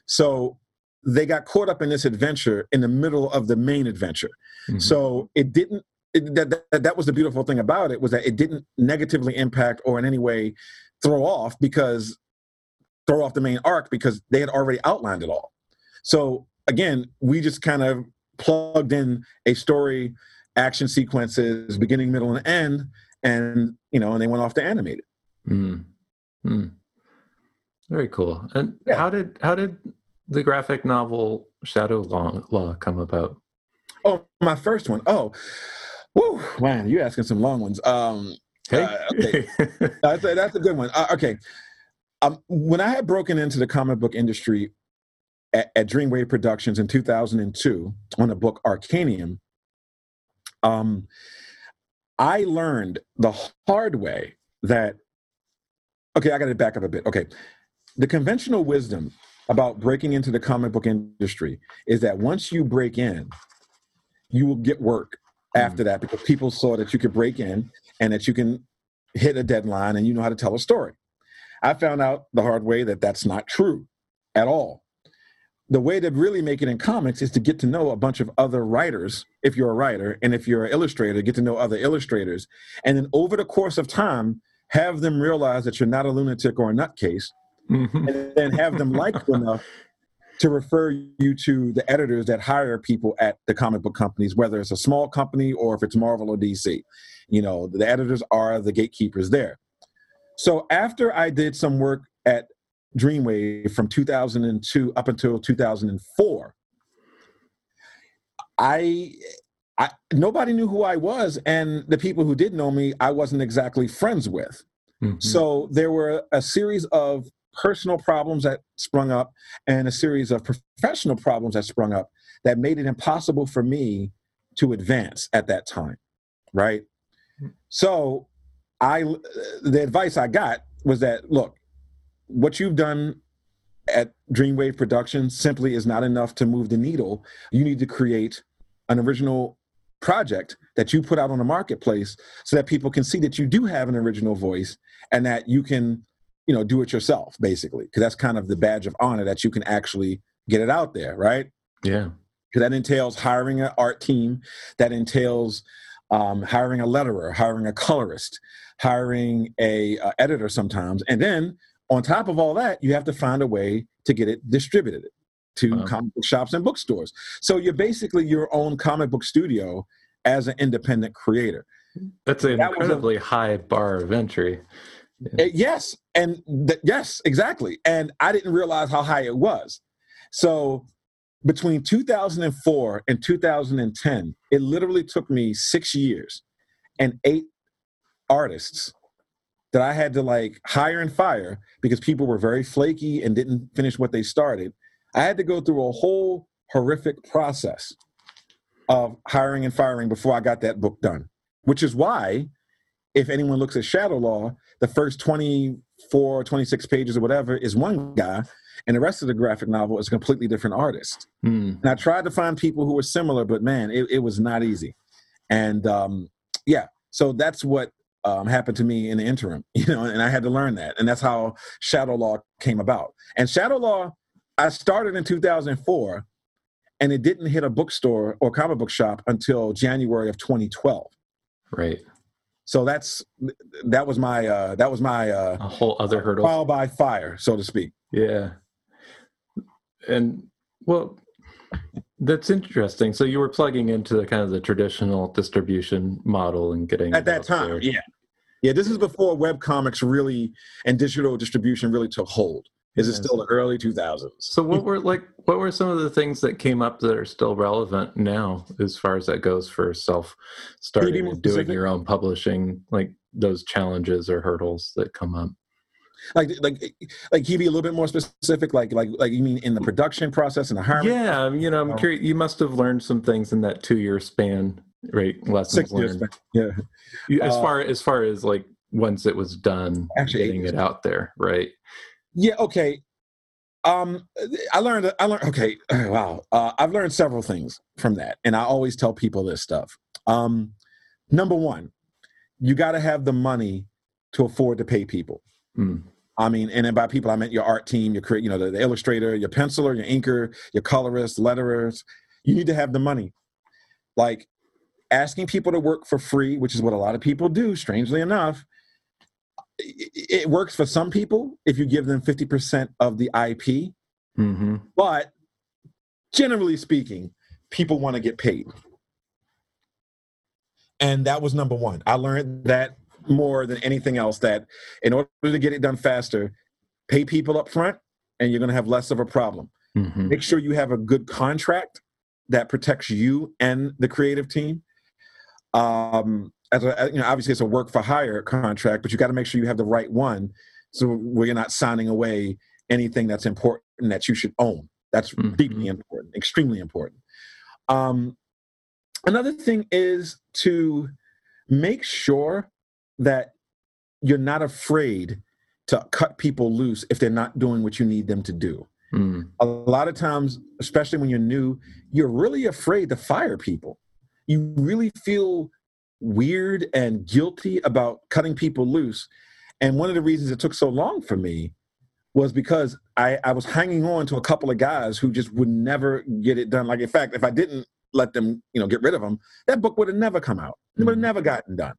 So they got caught up in this adventure in the middle of the main adventure. Mm-hmm. So it didn't. It, that, that that was the beautiful thing about it was that it didn't negatively impact or in any way throw off because throw off the main arc because they had already outlined it all. So again, we just kind of plugged in a story, action sequences, beginning, middle, and end, and you know, and they went off to animate it. Mm. Mm. Very cool. And yeah. how did how did the graphic novel Shadowlaw, Law come about? Oh, my first one. Oh, whoo, man, you're asking some long ones. Um, hey. Uh, okay, that's, a, that's a good one. Uh, okay, um, when I had broken into the comic book industry at, at Dreamwave Productions in 2002 on the book Arkanium, um, I learned the hard way that okay, I got to back up a bit. Okay. The conventional wisdom about breaking into the comic book industry is that once you break in, you will get work after mm. that because people saw that you could break in and that you can hit a deadline and you know how to tell a story. I found out the hard way that that's not true at all. The way to really make it in comics is to get to know a bunch of other writers, if you're a writer, and if you're an illustrator, get to know other illustrators. And then over the course of time, have them realize that you're not a lunatic or a nutcase, mm-hmm. and then have them like you enough to refer you to the editors that hire people at the comic book companies, whether it's a small company or if it's Marvel or DC. You know, the editors are the gatekeepers there. So after I did some work at Dreamwave from 2002 up until 2004, I I, nobody knew who I was, and the people who did know me, I wasn't exactly friends with. Mm-hmm. So there were a series of personal problems that sprung up and a series of professional problems that sprung up that made it impossible for me to advance at that time. Right. Mm. So I, the advice I got was that, look, what you've done at Dreamwave Productions simply is not enough to move the needle. You need to create an original project that you put out on the marketplace so that people can see that you do have an original voice and that you can you know do it yourself basically. Because that's kind of the badge of honor that you can actually get it out there right? Yeah. Because that entails hiring an art team that entails um, hiring a letterer hiring a colorist hiring a, a editor sometimes. And then on top of all that you have to find a way to get it distributed to wow. comic book shops and bookstores. So you're basically your own comic book studio as an independent creator. That's an that incredibly a, high bar of entry. Yeah. Eh, yes, and th- yes, exactly. And I didn't realize how high it was. So between 2004 and 2010, it literally took me six years and eight artists that I had to like hire and fire because people were very flaky and didn't finish what they started I had to go through a whole horrific process of hiring and firing before I got that book done, which is why, if anyone looks at Shadowlaw, the first 24, 26 pages or whatever is one guy, and the rest of the graphic novel is a completely different artist. Mm. And I tried to find people who were similar, but man, it, it was not easy. And um, yeah, so that's what um, happened to me in the interim, you know, and I had to learn that. And that's how Shadowlaw came about. And Shadowlaw I started in 2004 and it didn't hit a bookstore or comic book shop until January of 2012. Right. So that's that was my uh, that was my uh, a whole other hurdle. Trial by fire, so to speak. Yeah, and well, that's interesting. So you were plugging into the kind of the traditional distribution model and getting at that time. There. Yeah, yeah. This is before web comics really and digital distribution really took hold. This it still the early 2000s. So what were like what were some of the things that came up that are still relevant now as far as that goes for self starting and doing your own publishing like those challenges or hurdles that come up? Like like like can you be a little bit more specific like like like you mean in the production process and the hiring? Yeah, you know, I'm oh. curious you must have learned some things in that 2 year span, right? Lessons learned. Years, yeah. As uh, far as far as like once it was done actually getting it out there, right? Yeah. Okay. Um, I learned. I learned. Okay. Wow. Uh, I've learned several things from that, and I always tell people this stuff. Um, number one, you got to have the money to afford to pay people. Mm. I mean, and then by people I meant your art team, your you know the, the illustrator, your penciler, your inker, your colorist, letterers. You need to have the money. Like asking people to work for free, which is what a lot of people do. Strangely enough, it works for some people if you give them 50% of the IP. Mm-hmm. But generally speaking, people want to get paid. And that was number one. I learned that more than anything else that in order to get it done faster, pay people up front and you're going to have less of a problem. Mm-hmm. Make sure you have a good contract that protects you and the creative team. Um, as a, you know, obviously it's a work for hire contract, but you got to make sure you have the right one, so where you're not signing away anything that's important that you should own. That's mm-hmm. deeply important, extremely important. Um, another thing is to make sure that you're not afraid to cut people loose if they're not doing what you need them to do. Mm. A lot of times, especially when you're new, you're really afraid to fire people. You really feel weird and guilty about cutting people loose. And one of the reasons it took so long for me was because I, I was hanging on to a couple of guys who just would never get it done. Like, in fact, if I didn't let them, you know, get rid of them, that book would have never come out. It would have mm-hmm. never gotten done.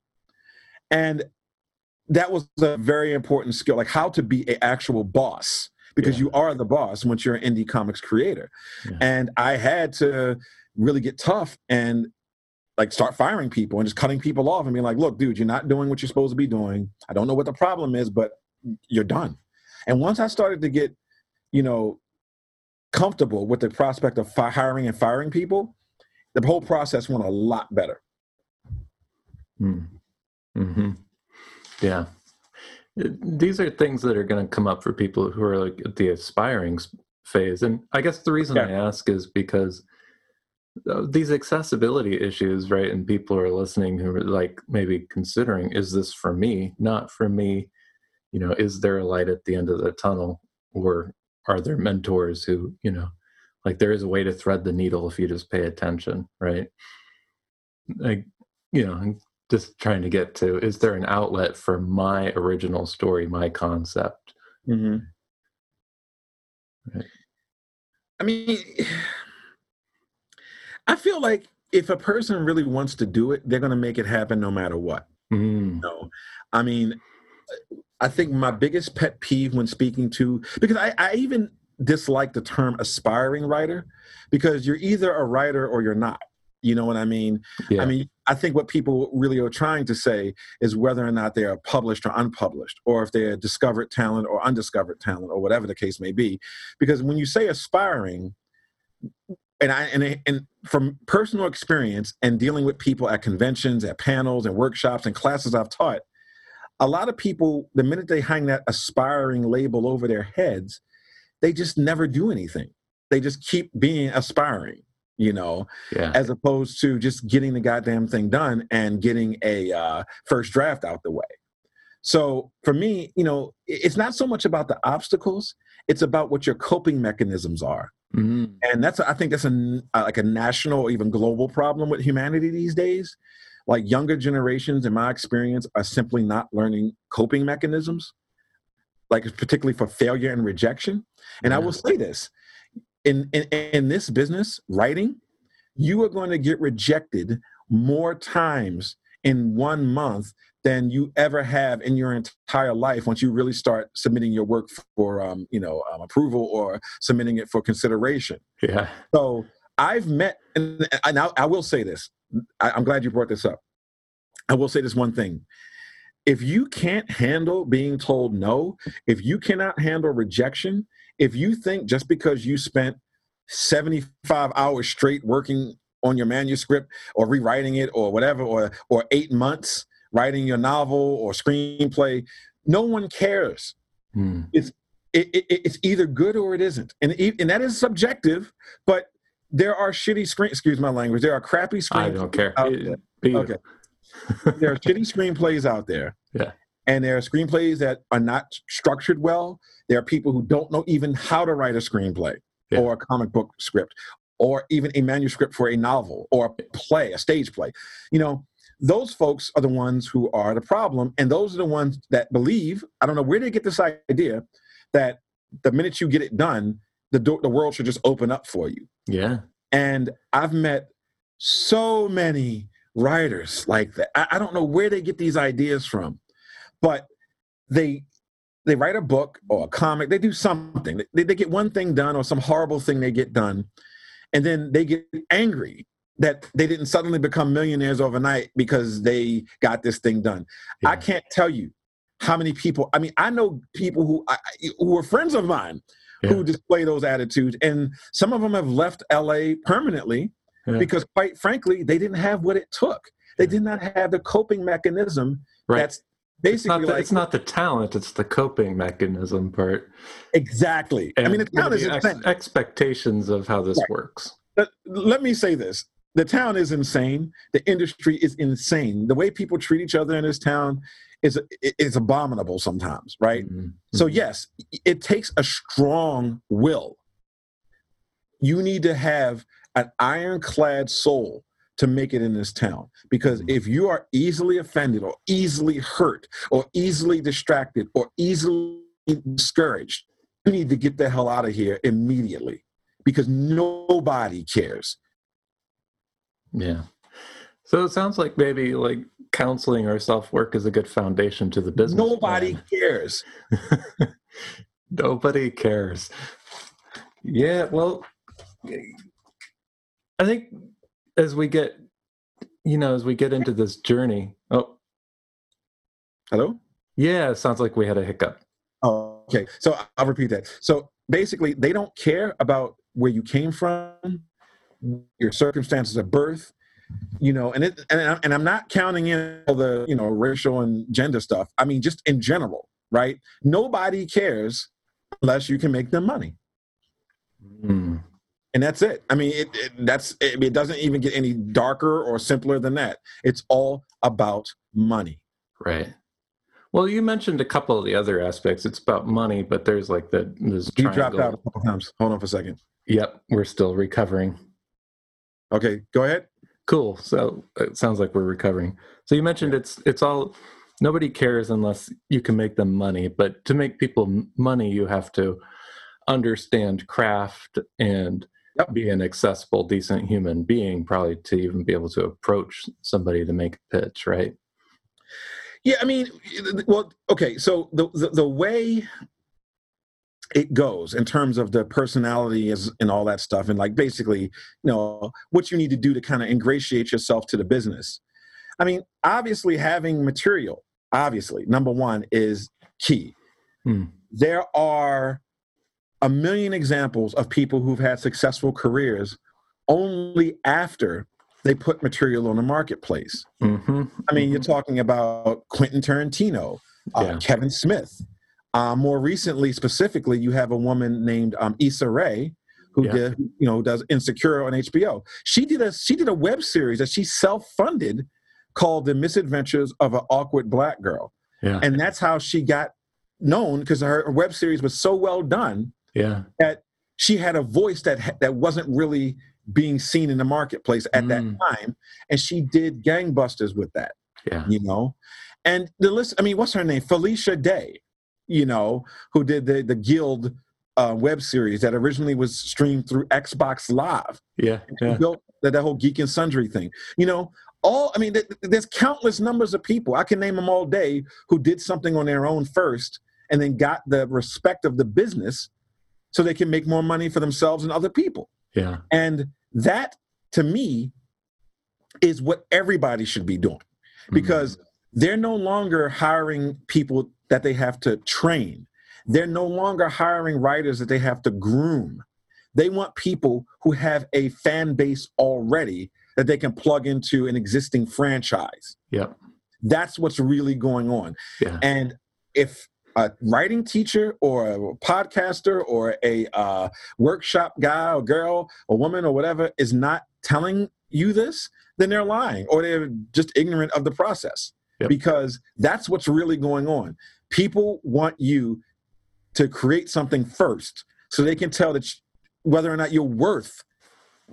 And that was a very important skill, like how to be an actual boss, because yeah. you are the boss once you're an indie comics creator. Yeah. And I had to really get tough and like start firing people and just cutting people off and being like, look, dude, you're not doing what you're supposed to be doing. I don't know what the problem is, but you're done. And once I started to get, you know, comfortable with the prospect of fi- hiring and firing people, the whole process went a lot better. Mm. Hmm. Yeah. These are things that are going to come up for people who are like at the aspiring phase. And I guess the reason I ask is because uh, these accessibility issues, right? And people are listening who are like maybe considering, is this for me? Not for me. You know, is there a light at the end of the tunnel? Or are there mentors who, you know, like there is a way to thread the needle if you just pay attention, right? Like, you know, I'm just trying to get to is there an outlet for my original story, my concept? Mm-hmm. Right. I mean, I feel like if a person really wants to do it, they're going to make it happen no matter what. Mm. You know? I mean, I think my biggest pet peeve when speaking to, because I, I even dislike the term aspiring writer, because you're either a writer or you're not. You know what I mean? Yeah. I mean, I think what people really are trying to say is whether or not they are published or unpublished, or if they're discovered talent or undiscovered talent, or whatever the case may be. Because when you say aspiring, and I and and from personal experience and dealing with people at conventions, at panels, and workshops and classes I've taught, a lot of people, the minute they hang that aspiring label over their heads, they just never do anything. They just keep being aspiring, you know, yeah. as opposed to just getting the goddamn thing done and getting a uh, first draft out the way. So for me, you know, it's not so much about the obstacles; it's about what your coping mechanisms are Mm-hmm. And that's I think that's a like a national or even global problem with humanity these days. Like younger generations, in my experience, are simply not learning coping mechanisms, like particularly for failure and rejection. And yeah. I will say this: in, in in this business, writing, you are going to get rejected more times in one month than you ever have in your entire life once you really start submitting your work for um, you know um, approval or submitting it for consideration. Yeah. so i've met and, and I, I will say this I, i'm glad you brought this up. I will say this one thing. If you can't handle being told no if you cannot handle rejection if you think just because you spent 75 hours straight working on your manuscript or rewriting it or whatever or or 8 months writing your novel or screenplay no one cares Hmm. it, it, it's either good or it isn't and and that is subjective but there are shitty screen excuse my language there are crappy screen I don't care. there. Okay. there are shitty screenplays out there. Yeah. And there are screenplays that are not structured well. There are people who don't know even how to write a screenplay Yeah. or a comic book script or even a manuscript for a novel or a play, a stage play. You know, those folks are the ones who are the problem. And those are the ones that believe, I don't know where they get this idea, that the minute you get it done, the, door, the world should just open up for you. Yeah. And I've met so many writers like that. I, I don't know where they get these ideas from, but they they write a book or a comic. They do something. They, they get one thing done or some horrible thing they get done, and then they get angry that they didn't suddenly become millionaires overnight because they got this thing done. I can't tell you how many people. I mean, I know people who I, who are friends of mine Yeah. who display those attitudes, and some of them have left LA permanently Yeah. because, quite frankly, they didn't have what it took. They Yeah. did not have the coping mechanism Right. that's it's basically not, the, like it's not the talent, it's the coping mechanism part. exactly. I mean, the town is ex- expectations of how this Right. works. Let, let me say this: the town is insane. The industry is insane. The way people treat each other in this town is is abominable sometimes, right? Mhm. So Mhm. yes, it takes a strong will. You need to have an ironclad soul to make it in this town because Mhm. if you are easily offended or easily hurt or easily distracted or easily discouraged, you need to get the hell out of here immediately because nobody cares. Yeah. So it sounds like maybe like counseling or self work is a good foundation to the business. Nobody plan. cares. Nobody cares. Yeah, well, I think as we get, you know, as we get into this journey. Oh, Hello? yeah, sounds like we had a hiccup. Oh, okay. So I'll repeat that. So basically, they don't care about where you came from, your circumstances of birth, you know, and it and, I- and I'm not counting in all the you know racial and gender stuff. I mean, just in general, right? Nobody cares unless you can make them money, Hmm. and that's it. I mean, it, it that's it, it doesn't even get any darker or simpler than that. It's all about money. Right. Well, you mentioned a couple of the other aspects. It's about money, but there's like the this You triangle. dropped out a couple times. Hold on for a second. Yep, we're still recovering. Okay, go ahead. Cool. So it sounds like we're recovering. So you mentioned it's it's all nobody cares unless you can make them money. But to make people money, you have to understand craft and Yep. be an accessible, decent human being, probably to even be able to approach somebody to make a pitch, right? Yeah, I mean, well, okay. So the the, the way it goes in terms of the personality is and all that stuff, and like basically, you know, what you need to do to kind of ingratiate yourself to the business. I mean, obviously, having material, obviously, number one is key. Hmm. There are a million examples of people who've had successful careers only after they put material on the marketplace. Mm-hmm. I mean, you're talking about Quentin Tarantino, uh, Yeah. Kevin Smith. Uh, more recently, specifically, you have a woman named um, Issa Rae, who Yeah. did, you know, does Insecure on HBO. She did a she did a web series that she self funded called The Misadventures of an Awkward Black Girl, yeah, and that's how she got known because her, her web series was so well done yeah, that she had a voice that that wasn't really being seen in the marketplace at Mm. that time, and she did gangbusters with that yeah, you know? And the list i mean what's her name? Felicia day you know who did the the guild uh, web series that originally was streamed through xbox live. Yeah, yeah. built that, that whole geek and sundry thing. You know all i mean th- there's countless numbers of people i can name them all day who did something on their own first and then got the respect of the business so they can make more money for themselves and other people. Yeah. and that to me is what everybody should be doing. Because they're no longer hiring people that they have to train. They're no longer hiring writers that they have to groom. They want people who have a fan base already that they can plug into an existing franchise. Yep. That's what's really going on. Yeah. And if a writing teacher or a podcaster or a uh, workshop guy or girl or woman or whatever is not telling you this, then they're lying or they're just ignorant of the process Yep. because that's what's really going on. People want you to create something first so they can tell that whether or not you're worth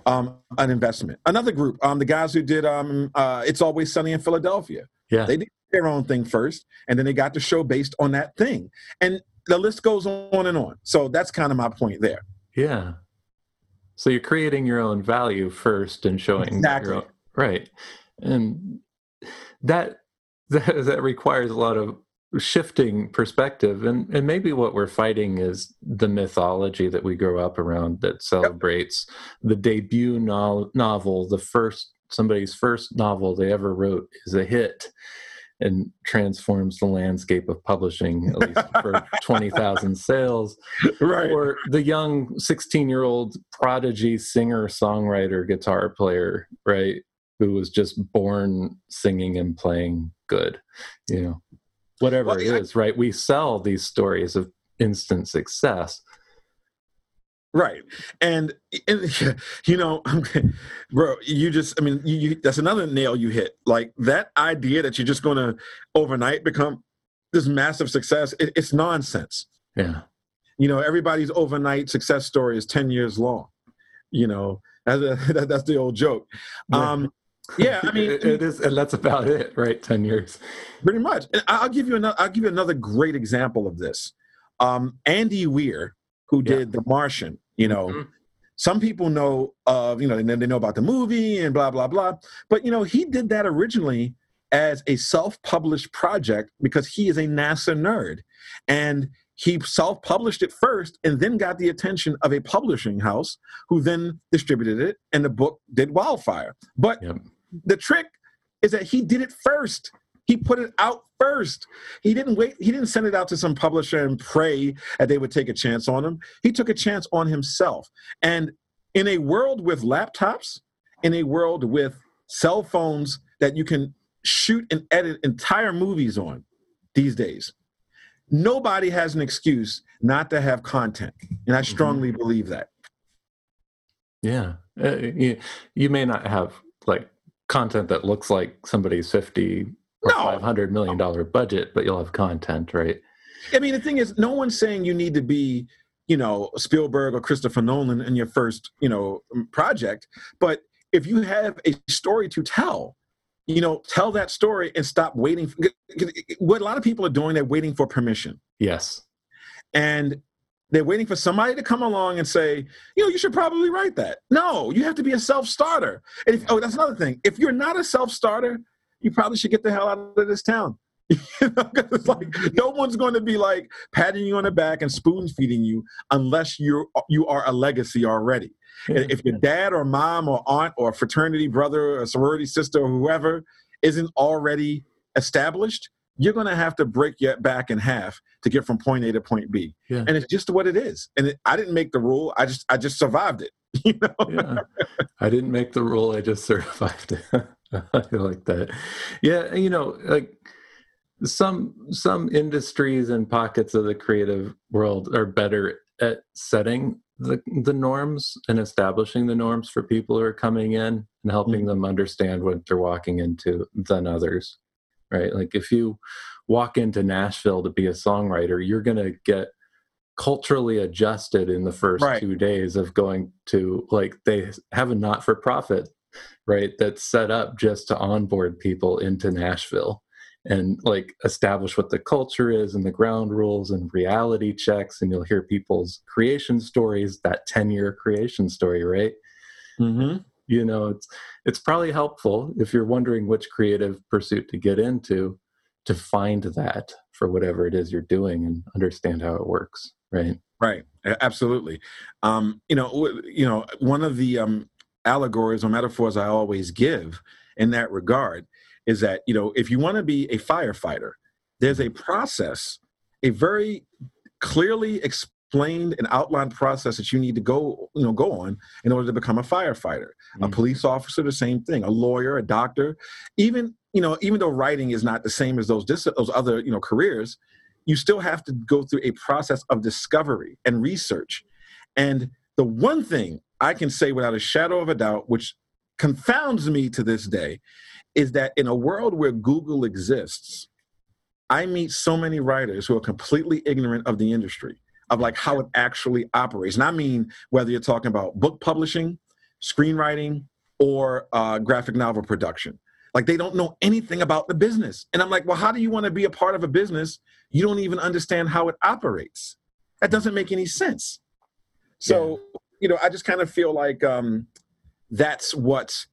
um, an investment. Another group, um, the guys who did um, uh, It's Always Sunny in Philadelphia Yeah. they did their own thing first, and then they got the show based on that thing. And the list goes on and on. So that's kind of my point there. Yeah. So you're creating your own value first and showing Exactly. your own, right. And that, that that requires a lot of shifting perspective and and maybe what we're fighting is the mythology that we grow up around that celebrates the debut no- novel the first somebody's first novel they ever wrote is a hit and transforms the landscape of publishing at least for 20,000 sales. Right. or the young 16 year old prodigy singer songwriter guitar player right who was just born singing and playing good you know whatever Well, it yeah. is right we sell these stories of instant success Right. And, and you know, bro, you just, I mean, you, you, that's another nail you hit. Like that idea that you're just going to overnight become this massive success, it, it's nonsense. yeah You know, everybody's overnight success story is 10 years long. You know, that's, a, that, that's the old joke. Um, yeah, I mean, it, it is and that's about it right 10 years Pretty much. And I- I'll give you another. I'll give you another great example of this. Um, Andy Weir, who Yeah. did The Martian. You know, Mhm. some people know of you know they, they know about the movie and blah blah blah. But you know, he did that originally as a self-published project because he is a NASA nerd, and he self-published it first and then got the attention of a publishing house who then distributed it and the book did wildfire but Yep. The trick is that he did it first. He put it out first. He didn't wait he didn't send it out to some publisher and pray that they would take a chance on him. He took a chance on himself. And in a world with laptops in a world with cell phones that you can shoot and edit entire movies on these days nobody has an excuse not to have content. And i strongly believe that. Yeah. Uh, you, you may not have like content that looks like somebody's 50 or No. 500 million dollar budget but you'll have content right I mean, the thing is, no one's saying you need to be, you know, Spielberg or Christopher Nolan in your first, you know, project. But if you have a story to tell, you know, tell that story and stop waiting. For, what a lot of people are doing, they're waiting for permission, yes and they're waiting for somebody to come along and say, you know, you should probably write that. No, you have to be a self-starter. And if, oh, that's another thing. If you're not a self-starter, you probably should get the hell out of this town. You know, it's like no one's going to be like patting you on the back and spoon feeding you unless you you are a legacy already. And If your dad or mom or aunt or fraternity brother or sorority sister or whoever isn't already established, you're going to have to break your back in half to get from point A to point B. Yeah. And it's just what it is. And it, I didn't make the rule. I just I just survived it. You know. yeah. I didn't make the rule. I just survived it. I like that. Yeah, you know, like some some industries and pockets of the creative world are better at setting the the norms and establishing the norms for people who are coming in and helping mm-hmm. them understand what they're walking into than others. Right? Like if you walk into Nashville to be a songwriter, you're going to get culturally adjusted in the first Right. two days of going to like they have a not for profit right that's set up just to onboard people into nashville and like establish what the culture is and the ground rules and reality checks and you'll hear people's creation stories that 10 year creation story right Mm-hmm. You know it's it's probably helpful if you're wondering which creative pursuit to get into to find that for whatever it is you're doing and understand how it works right? Right absolutely. Um, you know you know one of the um, allegories or metaphors i always give in that regard is that you know if you want to be a firefighter there's a process a very clearly explained and outlined process that you need to go you know go on in order to become a firefighter mm-hmm. a police officer the same thing a lawyer a doctor. Even you know even though writing is not the same as those those other you know careers you still have to go through a process of discovery and research. And the one thing i can say without a shadow of a doubt which confounds me to this day is that in a world where google exists i meet so many writers who are completely ignorant of the industry of like how it actually operates. And I mean whether you're talking about book publishing, screenwriting, or uh, graphic novel production. Like they don't know anything about the business. And I'm like, well, how do you want to be a part of a business? You don't even understand how it operates. That doesn't make any sense. So, yeah. you know, I just kind of feel like um, that's what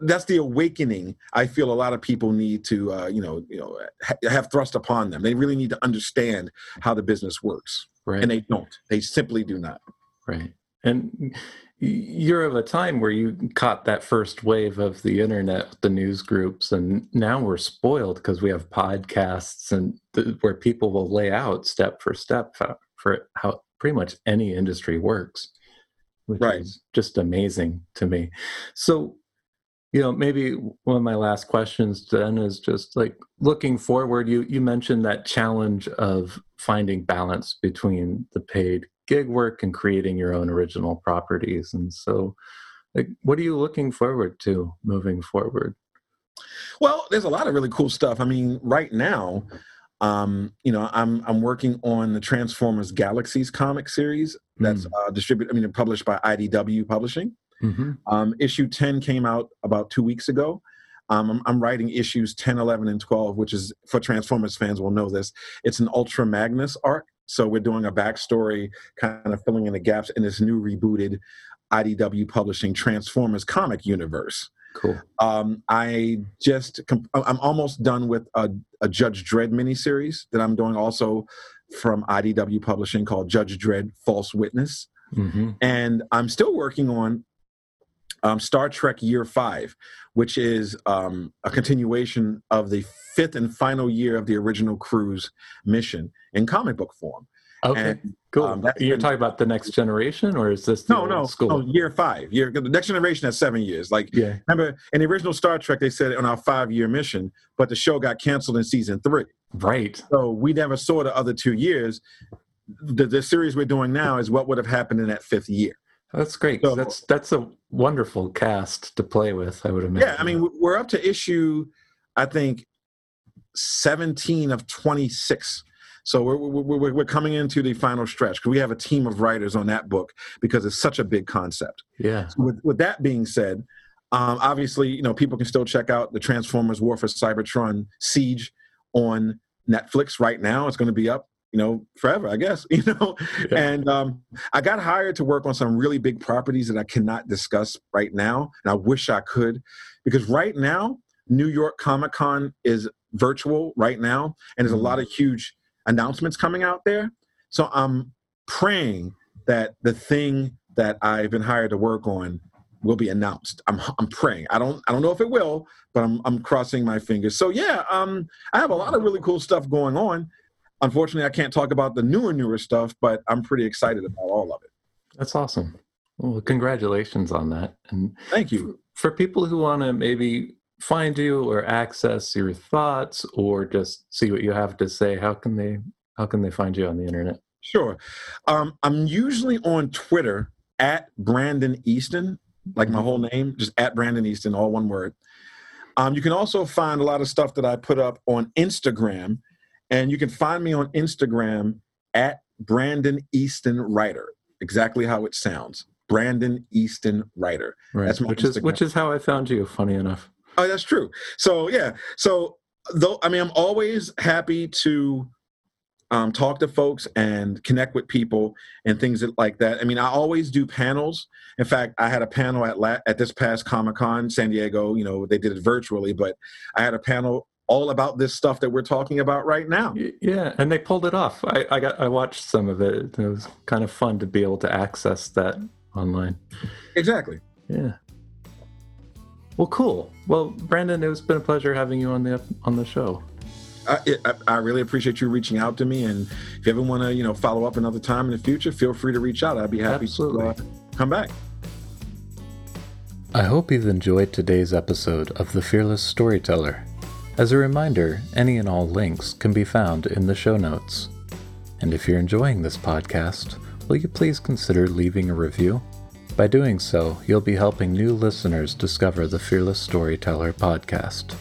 that's the awakening I feel a lot of people need to uh, you know you know ha- have thrust upon them. They really need to understand how the business works, right? And they don't. They simply do not. Right. And you're of a time where you caught that first wave of the internet, the news groups, and now we're spoiled because we have podcasts and th- where people will lay out step for step for how pretty much any industry works, which right. is just amazing to me. So you know maybe one of my last questions then is just like looking forward you you mentioned that challenge of finding balance between the paid gig work and creating your own original properties and so like what are you looking forward to moving forward well there's a lot of really cool stuff i mean right now um, you know, I'm I'm working on the Transformers Galaxies comic series that's mm. uh, distributed. I mean, published by IDW Publishing. Mm-hmm. Um, issue 10 came out about two weeks ago. Um, I'm, I'm, writing issues 10, 11, and 12, which is for Transformers fans will know this. It's an Ultra Magnus arc. So we're doing a backstory, kind of filling in the gaps in this new rebooted IDW publishing Transformers comic universe. Cool. Um, I just, I'm almost done with a, a Judge Dredd miniseries that I'm doing also from IDW Publishing called Judge Dredd False Witness. Mm-hmm. And I'm still working on um, Star Trek Year Five, which is um, a continuation of the fifth and final year of the original crew's mission in comic book form. Okay, and, cool. Um, You're been, talking about the next generation, or is this no, no, school? no? Year five. Year the next generation has seven years. Like, yeah. Remember in the original Star Trek, they said on our five year mission, but the show got canceled in season three. Right. So we never saw the other two years. The, the series we're doing now is what would have happened in that fifth year. That's great. So, that's that's a wonderful cast to play with. I would imagine. Yeah, I mean, we're up to issue, I think, seventeen of twenty six. So we're, we're we're coming into the final stretch because we have a team of writers on that book because it's such a big concept. Yeah. So with with that being said, um, obviously, you know, people can still check out the Transformers War for Cybertron Siege on Netflix right now. It's going to be up you know, forever, I guess, you know. Yeah. And um, I got hired to work on some really big properties that I cannot discuss right now. And I wish I could, because right now, New York Comic Con is virtual right now, and there's a lot mm. of huge announcements coming out there. So I'm praying that the thing that I've been hired to work on will be announced. I'm I'm praying. I don't I don't know if it will, but I'm I'm crossing my fingers. So yeah, um I have a lot of really cool stuff going on unfortunately, I can't talk about the newer, newer stuff, but I'm pretty excited about all of it. That's awesome. Well, congratulations on that. And thank you. For people who want to maybe find you or access your thoughts or just see what you have to say, how can they how can they find you on the internet? Sure. Um, I'm usually on Twitter at Brandon Easton, like my whole name, just at Brandon Easton, all one word. Um, you can also find a lot of stuff that I put up on Instagram and you can find me on Instagram at Brandon Easton Writer, exactly how it sounds. Brandon Easton Writer. Right. That's my which Instagram. is which is how I found you. Funny enough. Oh, that's true. So yeah. So though I mean, I'm always happy to um, talk to folks and connect with people and things like that. I mean, I always do panels. In fact, I had a panel at la- at this past Comic Con San Diego. You know, they did it virtually, but I had a panel all about this stuff that we're talking about right now. Yeah, and they pulled it off. I, I got I watched some of it. It was kind of fun to be able to access that online. Exactly. Yeah. Well, cool. Well, Brandon, it's been a pleasure having you on the on the show. I, I, I really appreciate you reaching out to me, and if you ever want to, you know, follow up another time in the future, feel free to reach out. I'd be happy Absolutely. to uh, come back. I hope you've enjoyed today's episode of The Fearless Storyteller. As a reminder, any and all links can be found in the show notes. And if you're enjoying this podcast, will you please consider leaving a review? By doing so, you'll be helping new listeners discover the Fearless Storyteller podcast.